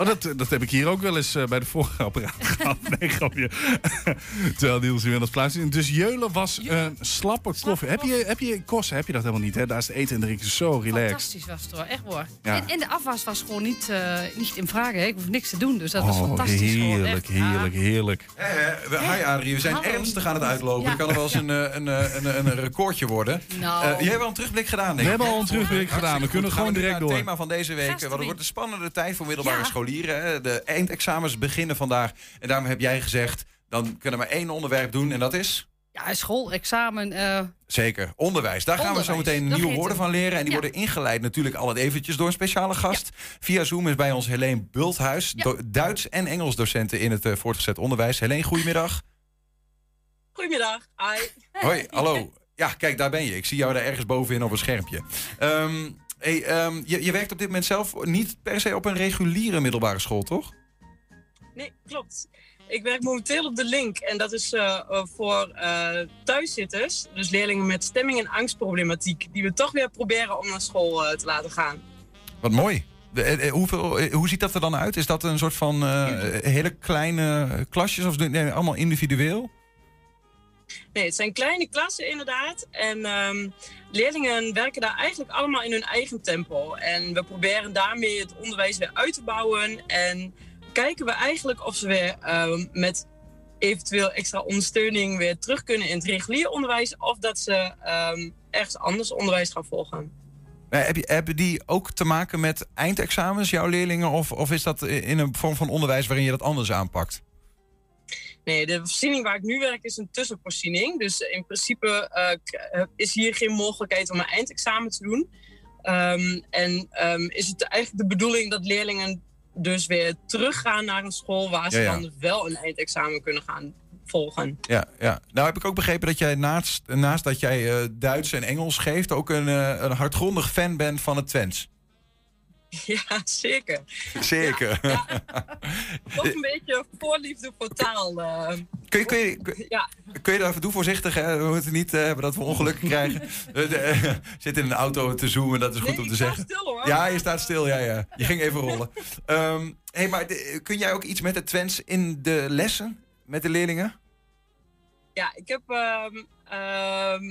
Oh, dat, dat heb ik hier ook wel eens eh, bij de vorige apparaat gehad. Nee, grapje. Terwijl Niels het plaatsen is. Dus jeulen was een slappe koffie. Heb je, heb je kosten? Heb je dat helemaal niet? Hè? Daar is het eten en drinken zo relaxed. fantastisch was het hoor, echt hoor. Ja. En, en de afwas was gewoon niet, eh, niet in vraag. Hè. Ik hoef niks te doen, dus dat was Oh, fantastisch. heerlijk, heerlijk, heerlijk. Eh, we- Hi Adrie, we zijn Hallo. ernstig aan het uitlopen. Ja. Er kan er wel eens een, eh, een, eh, een, een, een recordje worden. Nou. Eh, jij hebt al een terugblik gedaan, denk We ik. hebben al een terugblik gedaan. We kunnen gewoon we direct door. Het thema van deze week. Want het wordt een spannende tijd voor middelbare Ja. scholieren. Hè. De eindexamens beginnen vandaag. En daarom heb jij gezegd, dan kunnen we maar één onderwerp doen. En dat is... Ja, school, examen. eh, Zeker, onderwijs. Daar gaan we zo meteen dat nieuwe woorden van leren. En die Ja. worden ingeleid natuurlijk al eventjes door een speciale gast. Via Zoom is bij ons Helene Bulthuis, Ja. Duits en Engels docenten in het eh, voortgezet onderwijs. Helene, goedemiddag. Goedemiddag. Hi. Hoi, hallo. Ja, kijk, daar ben je. Ik zie jou daar ergens bovenin op een schermpje. Ehm, hey, ehm, je, je werkt op dit moment zelf niet per se op een reguliere middelbare school, toch? Nee, klopt. Ik werk momenteel op de Link en dat is eh, eh, voor eh, thuiszitters, dus leerlingen met stemming- en angstproblematiek, die we toch weer proberen om naar school te laten gaan. Wat mooi. Hoeveel, hoe ziet dat er dan uit? Is dat een soort van hele kleine klasjes of nee, allemaal individueel? Nee, het zijn kleine klassen inderdaad. En ehm, leerlingen werken daar eigenlijk allemaal in hun eigen tempo. En we proberen daarmee het onderwijs weer uit te bouwen. En kijken we eigenlijk of ze weer ehm, met eventueel extra ondersteuning weer terug kunnen in het regulier onderwijs. Of dat ze ehm, ergens anders onderwijs gaan volgen. Heb je, hebben die ook te maken met eindexamens, jouw leerlingen? Of, of is dat in een vorm van onderwijs waarin je dat anders aanpakt? Nee, de voorziening waar ik nu werk is een tussenvoorziening. Dus in principe eh, is hier geen mogelijkheid om een eindexamen te doen. Ehm, en ehm, is het eigenlijk de bedoeling dat leerlingen dus weer teruggaan naar een school waar ze Ja, ja. dan wel een eindexamen kunnen gaan volgen. Ja, ja. Nou heb ik ook begrepen dat jij naast, naast dat jij eh, Duits en Engels geeft... ook een, eh, een hardgrondig fan bent van het Twents. Ja, zeker. Zeker. Toch een beetje voorliefde voor taal. eh. Kun je, kun, je, kun, ja. kun je daar even, doe voorzichtig, hè? we moeten niet eh, hebben dat we ongelukken krijgen. Eh, zit in een auto te zoomen, dat is goed om te zeggen. stil, hoor. Ja, je staat stil, ja, ja. Je ging even rollen. Ehm hey, maar de- kun jij ook iets met het Twents in de lessen met de leerlingen? Ja, ik heb. ehm, ehm,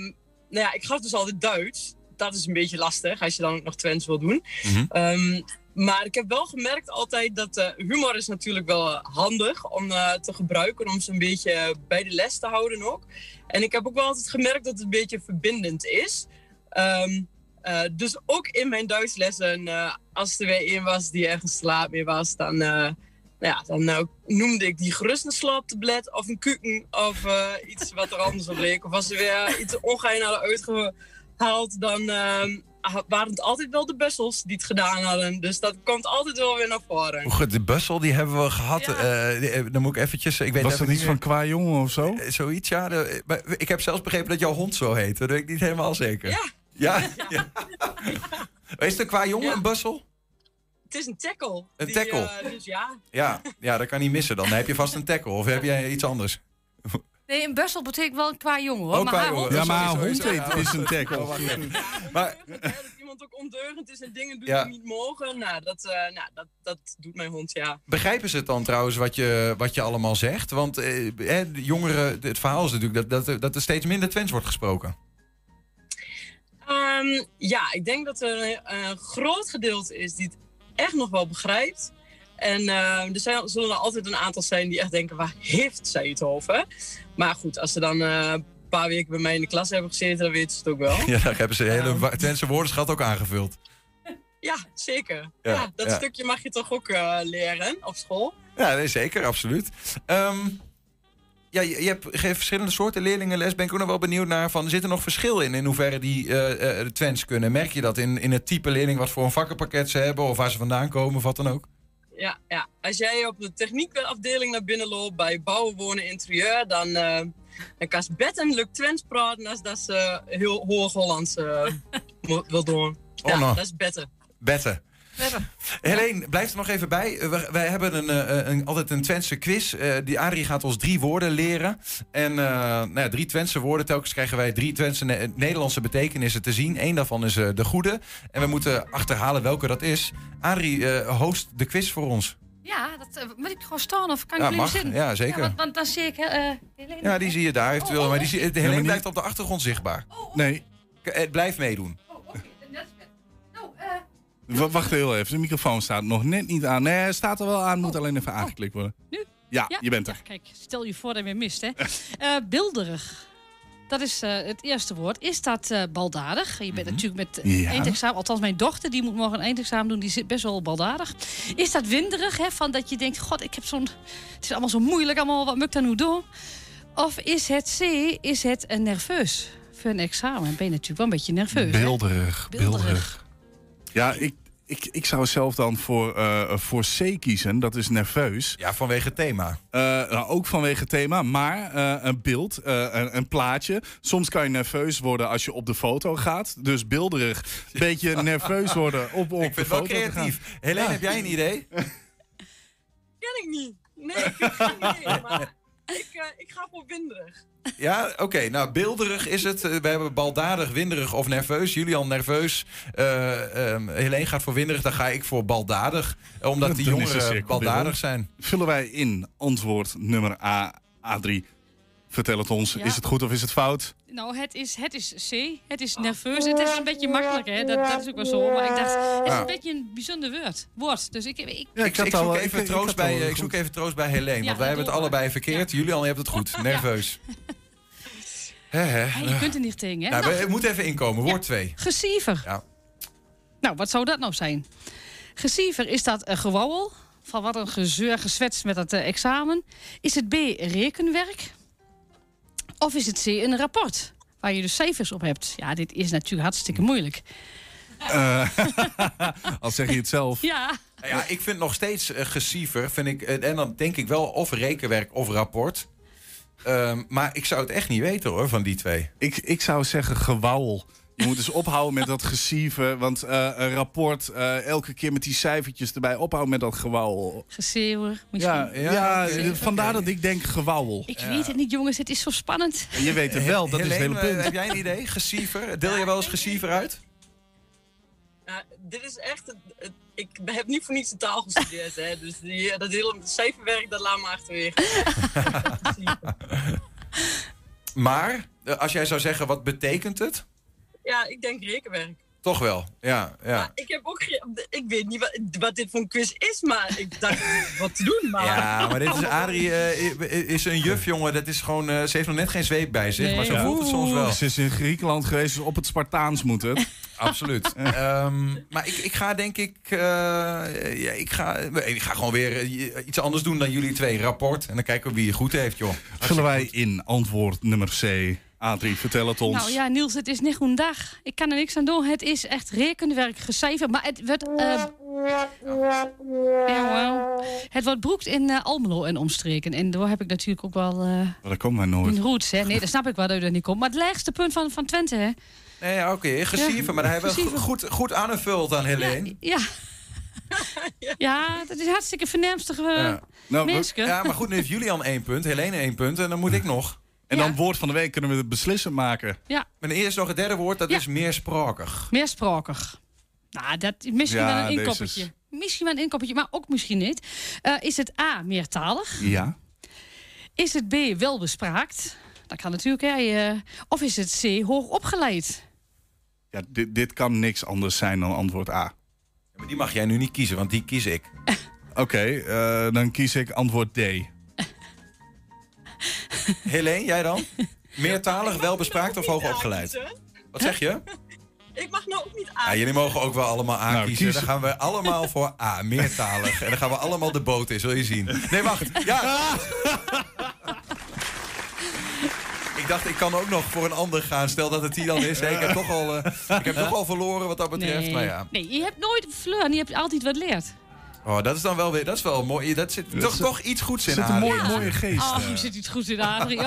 nou ja, ik gaf dus altijd Duits. Dat is een beetje lastig als je dan ook nog Twents wil doen. Ehm, maar ik heb wel gemerkt altijd dat eh, humor is natuurlijk wel eh, handig om eh, te gebruiken. Om ze een beetje bij de les te houden ook. En ik heb ook wel altijd gemerkt dat het een beetje verbindend is. Ehm, eh, dus ook in mijn Duitslessen, als er weer één was die ergens te laat mee was, dan, nou ja, dan noemde ik die gerust een slaaptablet of een kuken of iets wat er anders op leek. Of als er weer iets ongeheim hadden uitgehaald, dan ehm, waren het altijd wel de bussels die het gedaan hadden. Dus dat komt altijd wel weer naar voren. Hoe goed, de bussel die hebben we gehad. Eh, die- eh, dan moet ik eventjes... Ik weet Was even dat iets niet van qua jongen of zo? eh, Zoiets, ja. De- maar ik heb zelfs begrepen dat jouw hond zo heet. Dat weet ik niet helemaal zeker. Ja. Ja? ja. Is het qua jongen een bussel? Het is een tackle. Een Die, tackle. eh, dus ja. Ja, ja, dat kan niet missen dan. Dan heb je vast een tackle. Of heb jij iets anders? Nee, een bussel betekent wel een qua jongen hoor. Maar qua haar jongen. hond Ja, is maar haar hond is een tackle. Oh. Maar Dat iemand ook ondeugend is en dingen doet Ja. die niet mogen. Nou, dat, eh, nou dat, dat doet mijn hond, ja. begrijpen ze het dan trouwens wat je, wat je allemaal zegt? Want eh, hè, de jongeren, het verhaal is natuurlijk dat, dat, dat er steeds minder Twents wordt gesproken. Ehm, ja, ik denk dat er een, een groot gedeelte is die het echt nog wel begrijpt. En ehm, er zijn, zullen er altijd een aantal zijn die echt denken, waar heeft zij het over? Maar goed, als ze dan eh, een paar weken bij mij in de klas hebben gezeten, dan weten ze het ook wel. Ja, daar hebben ze de hele wa- Twentse woordenschat ook aangevuld. Ja, zeker. Ja, Ja, dat ja. stukje mag je toch ook eh, leren op school? Ja, nee, zeker, absoluut. Ehm, ja, je, je hebt geeft verschillende soorten leerlingenles. Ben ik ook nog wel benieuwd naar van, zit er nog verschil in in hoeverre die eh eh, Twents kunnen? Merk je dat in, in het type leerling wat voor een vakkenpakket ze hebben of waar ze vandaan komen of wat dan ook? Ja, ja. Als jij op de techniekafdeling naar binnen loopt bij bouwen, wonen, interieur, dan, eh dan kan ze bed en lukt Twents praten als dat ze heel hoog Hollands eh, wil doen. Oh, ja, nou. dat is beter. Helene, blijf er nog even bij. Eh, we- Wij hebben een, eh, een, altijd een Twentse quiz. Eh, die Adrie gaat ons drie woorden leren. En eh, nou ja, drie Twentse woorden. Telkens krijgen wij drie Twentse Ne- Nederlandse betekenissen te zien. Eén daarvan is eh, de goede. En we moeten achterhalen welke dat is. Adrie eh, host de quiz voor ons. Ja, dat, eh, moet ik gewoon staan of kan Ja, ik blijven mag. zitten? Ja, zeker. want, want dan zie ik eh Helene. Ja, die zie je daar eventueel. Maar die zie, Helene maar blijft op de achtergrond zichtbaar. Nee, K- eh, Blijf meedoen. W- wacht heel even. De microfoon staat nog net niet aan. Nee, staat er wel aan. Moet alleen even aangeklikt worden. Nu? Ja, je bent er. Kijk, stel je voor dat je weer mist, hè. Eh bilderig. Dat is eh, het eerste woord. Is dat eh, baldadig? Je bent natuurlijk met Ja. eindexamen. Althans, mijn dochter die moet morgen een eindexamen doen. Die zit best wel baldadig. Is dat winderig? Hè? Van dat je denkt, god, ik heb zo'n... Het is allemaal zo moeilijk. Allemaal, wat moet ik dan nu doen? Of is het C? Is het nerveus? Voor een examen ben je natuurlijk wel een beetje nerveus. Beelderig, Beelderig. beelderig. Ja, ik, ik, ik zou zelf dan voor, eh, voor C kiezen. Dat is nerveus. Ja, vanwege het thema. Eh, nou, ook vanwege het thema, maar eh, een beeld, eh, een, een plaatje. Soms kan je nerveus worden als je op de foto gaat. Dus beelderig, een beetje nerveus worden op, op Ik vind de het wel foto te gaan. creatief. Helene, Ja. heb jij een idee? Ken ik niet. Nee, ik heb geen idee. Maar ik, eh, ik ga voor winderig. Ja, oké. Nou, beelderig is het. Eh, We hebben baldadig, winderig of nerveus. Julian nerveus. Eh ehm Helene gaat voor winderig. Dan ga ik voor baldadig. Omdat die jongeren baldadig zijn. Vullen wij in antwoord nummer A, A3. Vertel het ons, Ja. is het goed of is het fout? Nou, het is, het is C. Het is nerveus. Het is een beetje makkelijk, hè. Dat, dat is ook wel zo. Maar ik dacht, het is Ja. een beetje een bijzonder woord. woord. Dus ik... ik ik, had ik zoek, even troost bij, eh, ik zoek even troost bij Helene. Ja, want wij hebben het allebei verkeerd. Jullie al, je hebt het goed. Nerveus. Hè, hè. Ja, je kunt er niet tegen, hè. Nou, Nou, we moeten even inkomen. Woord 2. Gesiever. Ja. Nou, wat zou dat nou zijn? Gesiever, is dat een gewauwel? Van wat een gezeur, gezwets met het eh, examen? Is het B, rekenwerk? Of is het C, een rapport? Waar je dus cijfers op hebt. Ja, dit is natuurlijk hartstikke moeilijk. Eh, al zeg je het zelf. Ja. Ja, ik vind nog steeds gesiever. Vind ik, eh, en dan denk ik wel of rekenwerk of rapport. Ehm, maar ik zou het echt niet weten hoor, van die twee. Ik, ik zou zeggen gewauwel. Je moet dus ophouden met dat gesieven. Want eh, een rapport, eh, elke keer met die cijfertjes erbij, ophouden met dat gewauwel. Gezeeuwer, misschien. Ja, ja, Gezeeuwer. vandaar dat ik denk gewauwel. Ik weet het niet, jongens. Het is zo spannend. En je weet het wel, dat is het hele eh, punt. Heb jij een idee? Gesiever? Deel je wel eens gesiever uit? Nou, dit is echt... het- het- ik heb niet voor niets de taal gestudeerd, hè. Dus die, dat hele cijferwerk, dat laat me achterwege. Maar, eh, als jij zou zeggen, wat betekent het? Ja, ik denk rekenwerk. Toch wel, ja. ja. Ik heb ook Ik weet niet wat, wat dit voor een quiz is, maar ik dacht wat te doen. Maar... Ja, maar dit is Adrie, eh, is een juf, jongen. Dat is gewoon, eh, ze heeft nog net geen zweep bij zich, maar zo Ja. voelt het soms wel. Ze is in Griekenland geweest, dus op het Spartaans moet het. Absoluut. Ehm, maar ik, ik ga denk ik, eh, ja, ik, ga, ik ga gewoon weer iets anders doen dan jullie twee. Rapport. En dan kijken we wie je goed heeft, joh. Vullen wij in antwoord nummer C. Adrie, vertel het ons. Nou ja, Niels, het is niet goed dag. Ik kan er niks aan doen. Het is echt rekenwerk, gecijferd. Maar het wordt... eh, ja, wel. Het wordt broekt in eh, Almelo en omstreken. En daar heb ik natuurlijk ook wel eh Maar dat komt mij nooit. een roots. Hè. Nee, dat snap ik wel dat u er niet komt. Maar het laagste punt van, van Twente, hè? Nee, ja, oké, gesieven. maar daar hebben we goed, goed aangevuld aan Helene. Ja. ja, dat is hartstikke verneemstig. eh Ja. Nou. Ja, maar goed, nu heeft Julian één punt, Helene één punt en dan moet ik nog. En dan woord van de week kunnen we het beslissen maken. Ja, Maar eerst nog het derde woord, dat is meersprakig. meersprakig. Nou, dat is misschien Ja, wel een inkoppertje. is- Misschien wel een inkoppertje, maar ook misschien niet. Eh, is het A, meertalig? Ja. Is het B, welbespraakt? Dat kan natuurlijk, hè. eh, of is het C, hoog opgeleid? ja dit, dit kan niks anders zijn dan antwoord A. Maar die mag jij nu niet kiezen, want die kies ik. Oké, eh, dan kies ik antwoord D. Helene, jij dan? Meertalig, welbespraakt of hoog opgeleid? Wat zeg je? Ik mag nou ook niet Ja, aan. jullie mogen ook wel allemaal A Nou, kiezen. kies- Dan gaan we allemaal voor A, meertalig. En dan gaan we allemaal de boot in, zul je zien. Nee, wacht. Ja. Ik dacht, ik kan ook nog voor een ander gaan. Stel dat het die dan is. hè. Ik heb toch al, eh, ik heb toch al verloren wat dat betreft. Nee. Maar ja. nee, je hebt nooit verloren. Je hebt altijd wat leerd. Oh, dat is dan wel weer, dat is wel mooi. Dat zit toch, zit- toch iets goeds in zit een mooie, mooie geest. Oh, eh. je zit iets goed in, Adrie.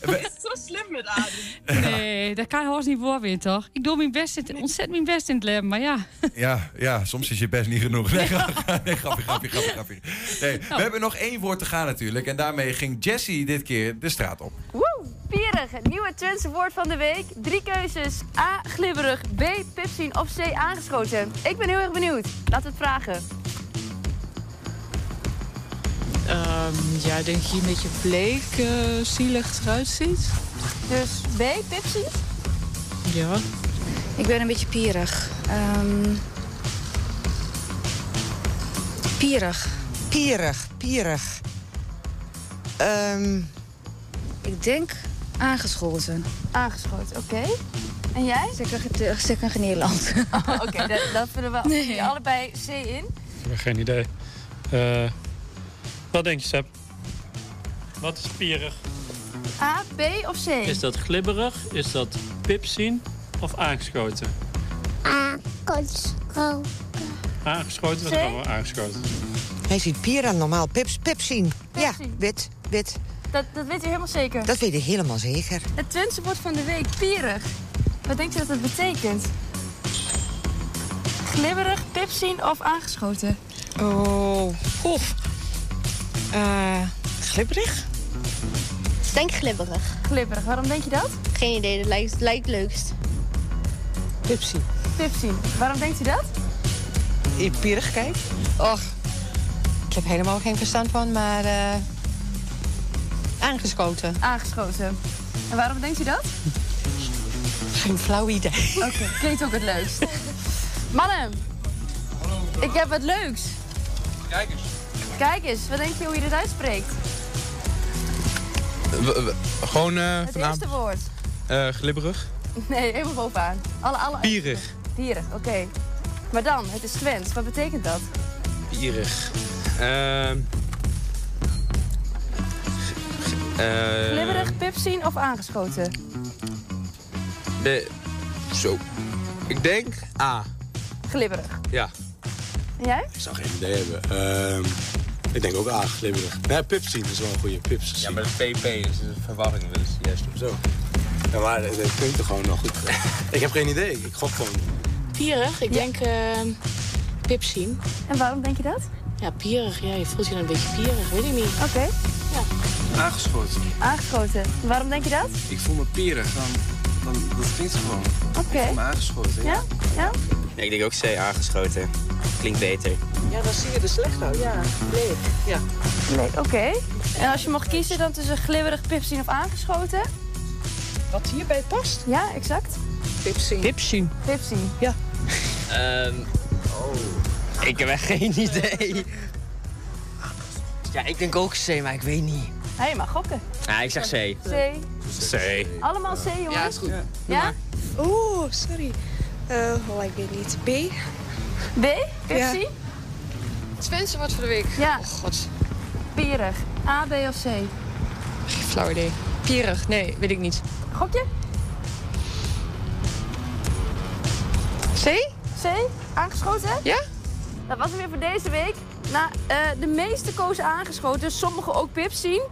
Het is zo slim met Adrie. Nee, dat kan je haast niet worden, toch? Ik doe mijn best, in- ontzettend mijn best in het leven, maar ja. Ja, ja, soms is je best niet genoeg. Nee, grapje, nee, grapje, grapje. Nee, Nou. we hebben nog één woord te gaan natuurlijk. En daarmee ging Jessie dit keer de straat op. Woe! Het nieuwe Twentse woord van de week. Drie keuzes. A. Glibberig. B. Pipsien of C. Aangeschoten. Ik ben heel erg benieuwd. Laten we het vragen. Ehm, ja, denk je een beetje bleek, eh, zielig eruit ziet. Dus B. Pipsien? Ja. Ik ben een beetje pierig. Ehm pierig. Pierig, pierig. Ehm, Ik denk aangeschoten. Aangeschoten, oké. En jij? Zeker in Nederland. oké, dat, dat vullen we Nee. allebei C in. Ik heb geen idee. Eh, wat denk je, Seb? Wat is pierig? A. B of C? Is dat glibberig? Is dat pipzien of aangeschoten? Aangeschoten. Aangeschoten? Wat we aangeschoten? Hij ziet pier aan normaal. Pips, pips zien. Ja, wit, wit. Dat, dat weet u helemaal zeker. Dat weet ik helemaal zeker. Het Twentse woord van de week, pierig. Wat denkt u dat het betekent? Glibberig, pipsien of aangeschoten? Oh, oef. Eh, glibberig? Ik denk glibberig. Glibberig, waarom denk je dat? Geen idee, dat lijkt, lijkt leukst. Pipsien. Pipsien, waarom denkt u dat? In pierig kijk. Och, ik heb helemaal geen verstand van, maar... eh, aangeschoten. Aangeschoten. En waarom denkt u dat? Geen flauw idee. Oké, klinkt ook het leukst. Mannen, ik heb het leukst. Kijk eens. Kijk eens, wat denk je hoe je dit uitspreekt? Gewoon eh Het vanavond. eerste woord. eh, glibberig. Nee, helemaal bovenaan. Alle, alle Pierig. Pierig, oké. Maar dan, het is Twents. Wat betekent dat? Pierig. Ehm. eh, Glibberig, pipsien of aangeschoten? De, zo. Ik denk A. Glibberig. Ja. En jij? Ik zou geen idee hebben. Ehm, ik denk ook A, glibberig. Nee, pips zien is wel een goede. Pips. Ja, maar de PP is een verwarring. Dat is juist Zo. Ja, maar dat dat klinkt toch gewoon nog goed. ik heb geen idee. Ik gok gewoon. Pierig, ik denk uh, pipsien. En waarom denk je dat? Ja, pierig. Ja, je voelt je dan een beetje pierig, weet ik niet. Oké. Aangeschoten. Aangeschoten. En waarom denk je dat? Ik voel me pierig. Dan, dan, dat klinkt gewoon. Oké. Ik voel me aangeschoten. Ja? Ja? Nee, ik denk ook C, aangeschoten. Klinkt beter. Ja, dan zie je er slecht uit. Ja, nee. Ja. Nee, oké. En als je mocht kiezen dan tussen glibberig, pipsien of aangeschoten? Wat hierbij past? Ja, exact. Pipsien. Pipsien. Pipsien. Ja. Ehm. oh. Ik heb echt geen idee. Ja, ik denk ook C, maar ik weet niet. Hé, maar gokken. Ja, ik zeg C. C. C. Allemaal C, jongens? Ja, is goed. Ja? Oeh, sorry. Eh, oh, ik weet niet. B? B? Pipsien? Spencer wordt voor de week. Ja. Oh, god. Pierig. A, B of C? Geen flauw idee. Pierig? Nee, weet ik niet. Gokje? C? C? Aangeschoten? Ja? Dat was hem weer voor deze week. Nou, eh, de meeste kozen aangeschoten, sommigen ook pips zien.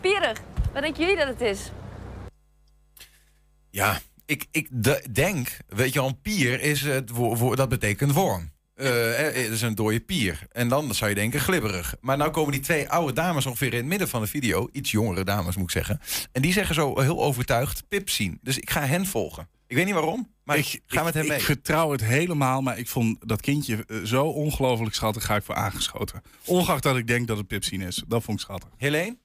Pierig, wat denken jullie dat het is? Ja, ik, ik de- denk, weet je, een pier is het wo- wo- dat betekent worm. Eh, eh, het is een dode pier. En dan zou je denken glibberig. Maar nou komen die twee oude dames ongeveer in het midden van de video. Iets jongere dames moet ik zeggen. En die zeggen zo heel overtuigd pip zien. Dus ik ga hen volgen. Ik weet niet waarom, maar ik, ga met hen ik mee. vertrouw het helemaal, maar ik vond dat kindje eh, zo ongelooflijk schattig. Ga ik voor aangeschoten. Ongeacht dat ik denk dat het Pipsien is. Dat vond ik schattig. Helene?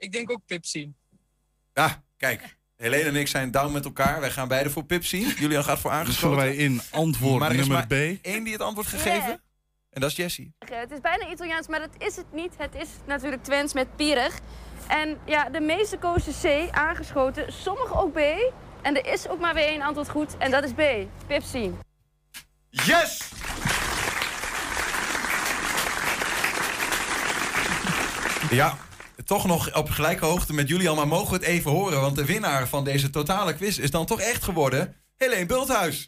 Ik denk ook pipsien. Ja, kijk. Helene en ik zijn down met elkaar. Wij gaan beide voor pip zien. Julian gaat voor Dus aangeschoten. vullen wij in antwoord Maar er is nummer maar B. één die het antwoord gegeven. En dat is Jessie. Het is bijna Italiaans, maar dat is het niet. Het is natuurlijk Twents met pierig. En ja, de meeste kozen C, aangeschoten. Sommigen ook B. En er is ook maar weer één antwoord goed. En dat is B, pip zien. Yes! Ja, toch nog op gelijke hoogte met Julian, maar mogen we het even horen? Want de winnaar van deze totale quiz is dan toch echt geworden Helene Bulthuis.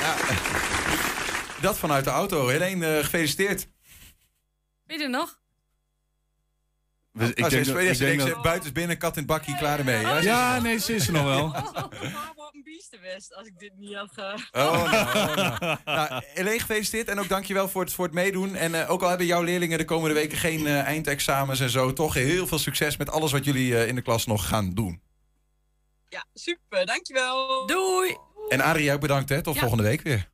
Ja. Dat vanuit de auto. Helene, eh, gefeliciteerd. Ben je er nog? Dus ik Oh, denk dat- ik denk dat- buiten is binnen, kat in het bakkie, klaar ermee. Ja, nee, ze is er nog wel. Wat een biestenwest als ik dit niet had ge... Oh, nou, oh, nou. nou, Helene, gefeliciteerd en ook dankjewel voor het, voor het meedoen. En eh, ook al hebben jouw leerlingen de komende weken geen eh, eindexamens en zo, toch heel veel succes met alles wat jullie eh, in de klas nog gaan doen. Ja, super, dankjewel. Doei. En Arie, ook bedankt hè. Tot Ja. volgende week weer.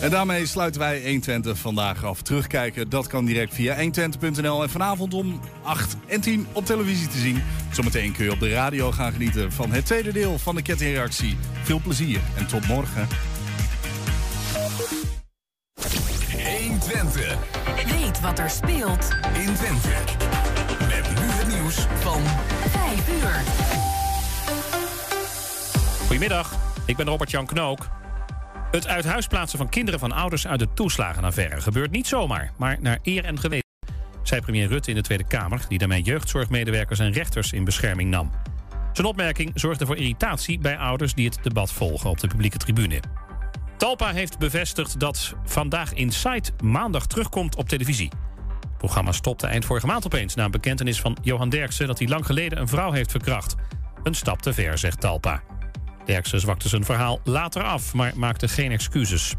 En daarmee sluiten wij 120 vandaag af. Terugkijken, dat kan direct via 120.nl. En vanavond om 8 en 10 op televisie te zien. Zometeen kun je op de radio gaan genieten van het tweede deel van de kettingreactie. Veel plezier en tot morgen. 120. Weet wat er speelt in Twente. Met nu het nieuws van 5 uur. Goedemiddag, ik ben Robert-Jan Knook. Het uit huis plaatsen van kinderen van ouders uit de toeslagenaffaire gebeurt niet zomaar, maar naar eer en geweten. Zei premier Rutte in de Tweede Kamer, die daarmee jeugdzorgmedewerkers en rechters in bescherming nam. Zijn opmerking zorgde voor irritatie bij ouders die het debat volgen op de publieke tribune. Talpa heeft bevestigd dat Vandaag Inside maandag terugkomt op televisie. Het programma stopte eind vorige maand opeens na een bekentenis van Johan Derksen dat hij lang geleden een vrouw heeft verkracht. Een stap te ver, zegt Talpa. Derksen zwakte zijn verhaal later af, maar maakte geen excuses.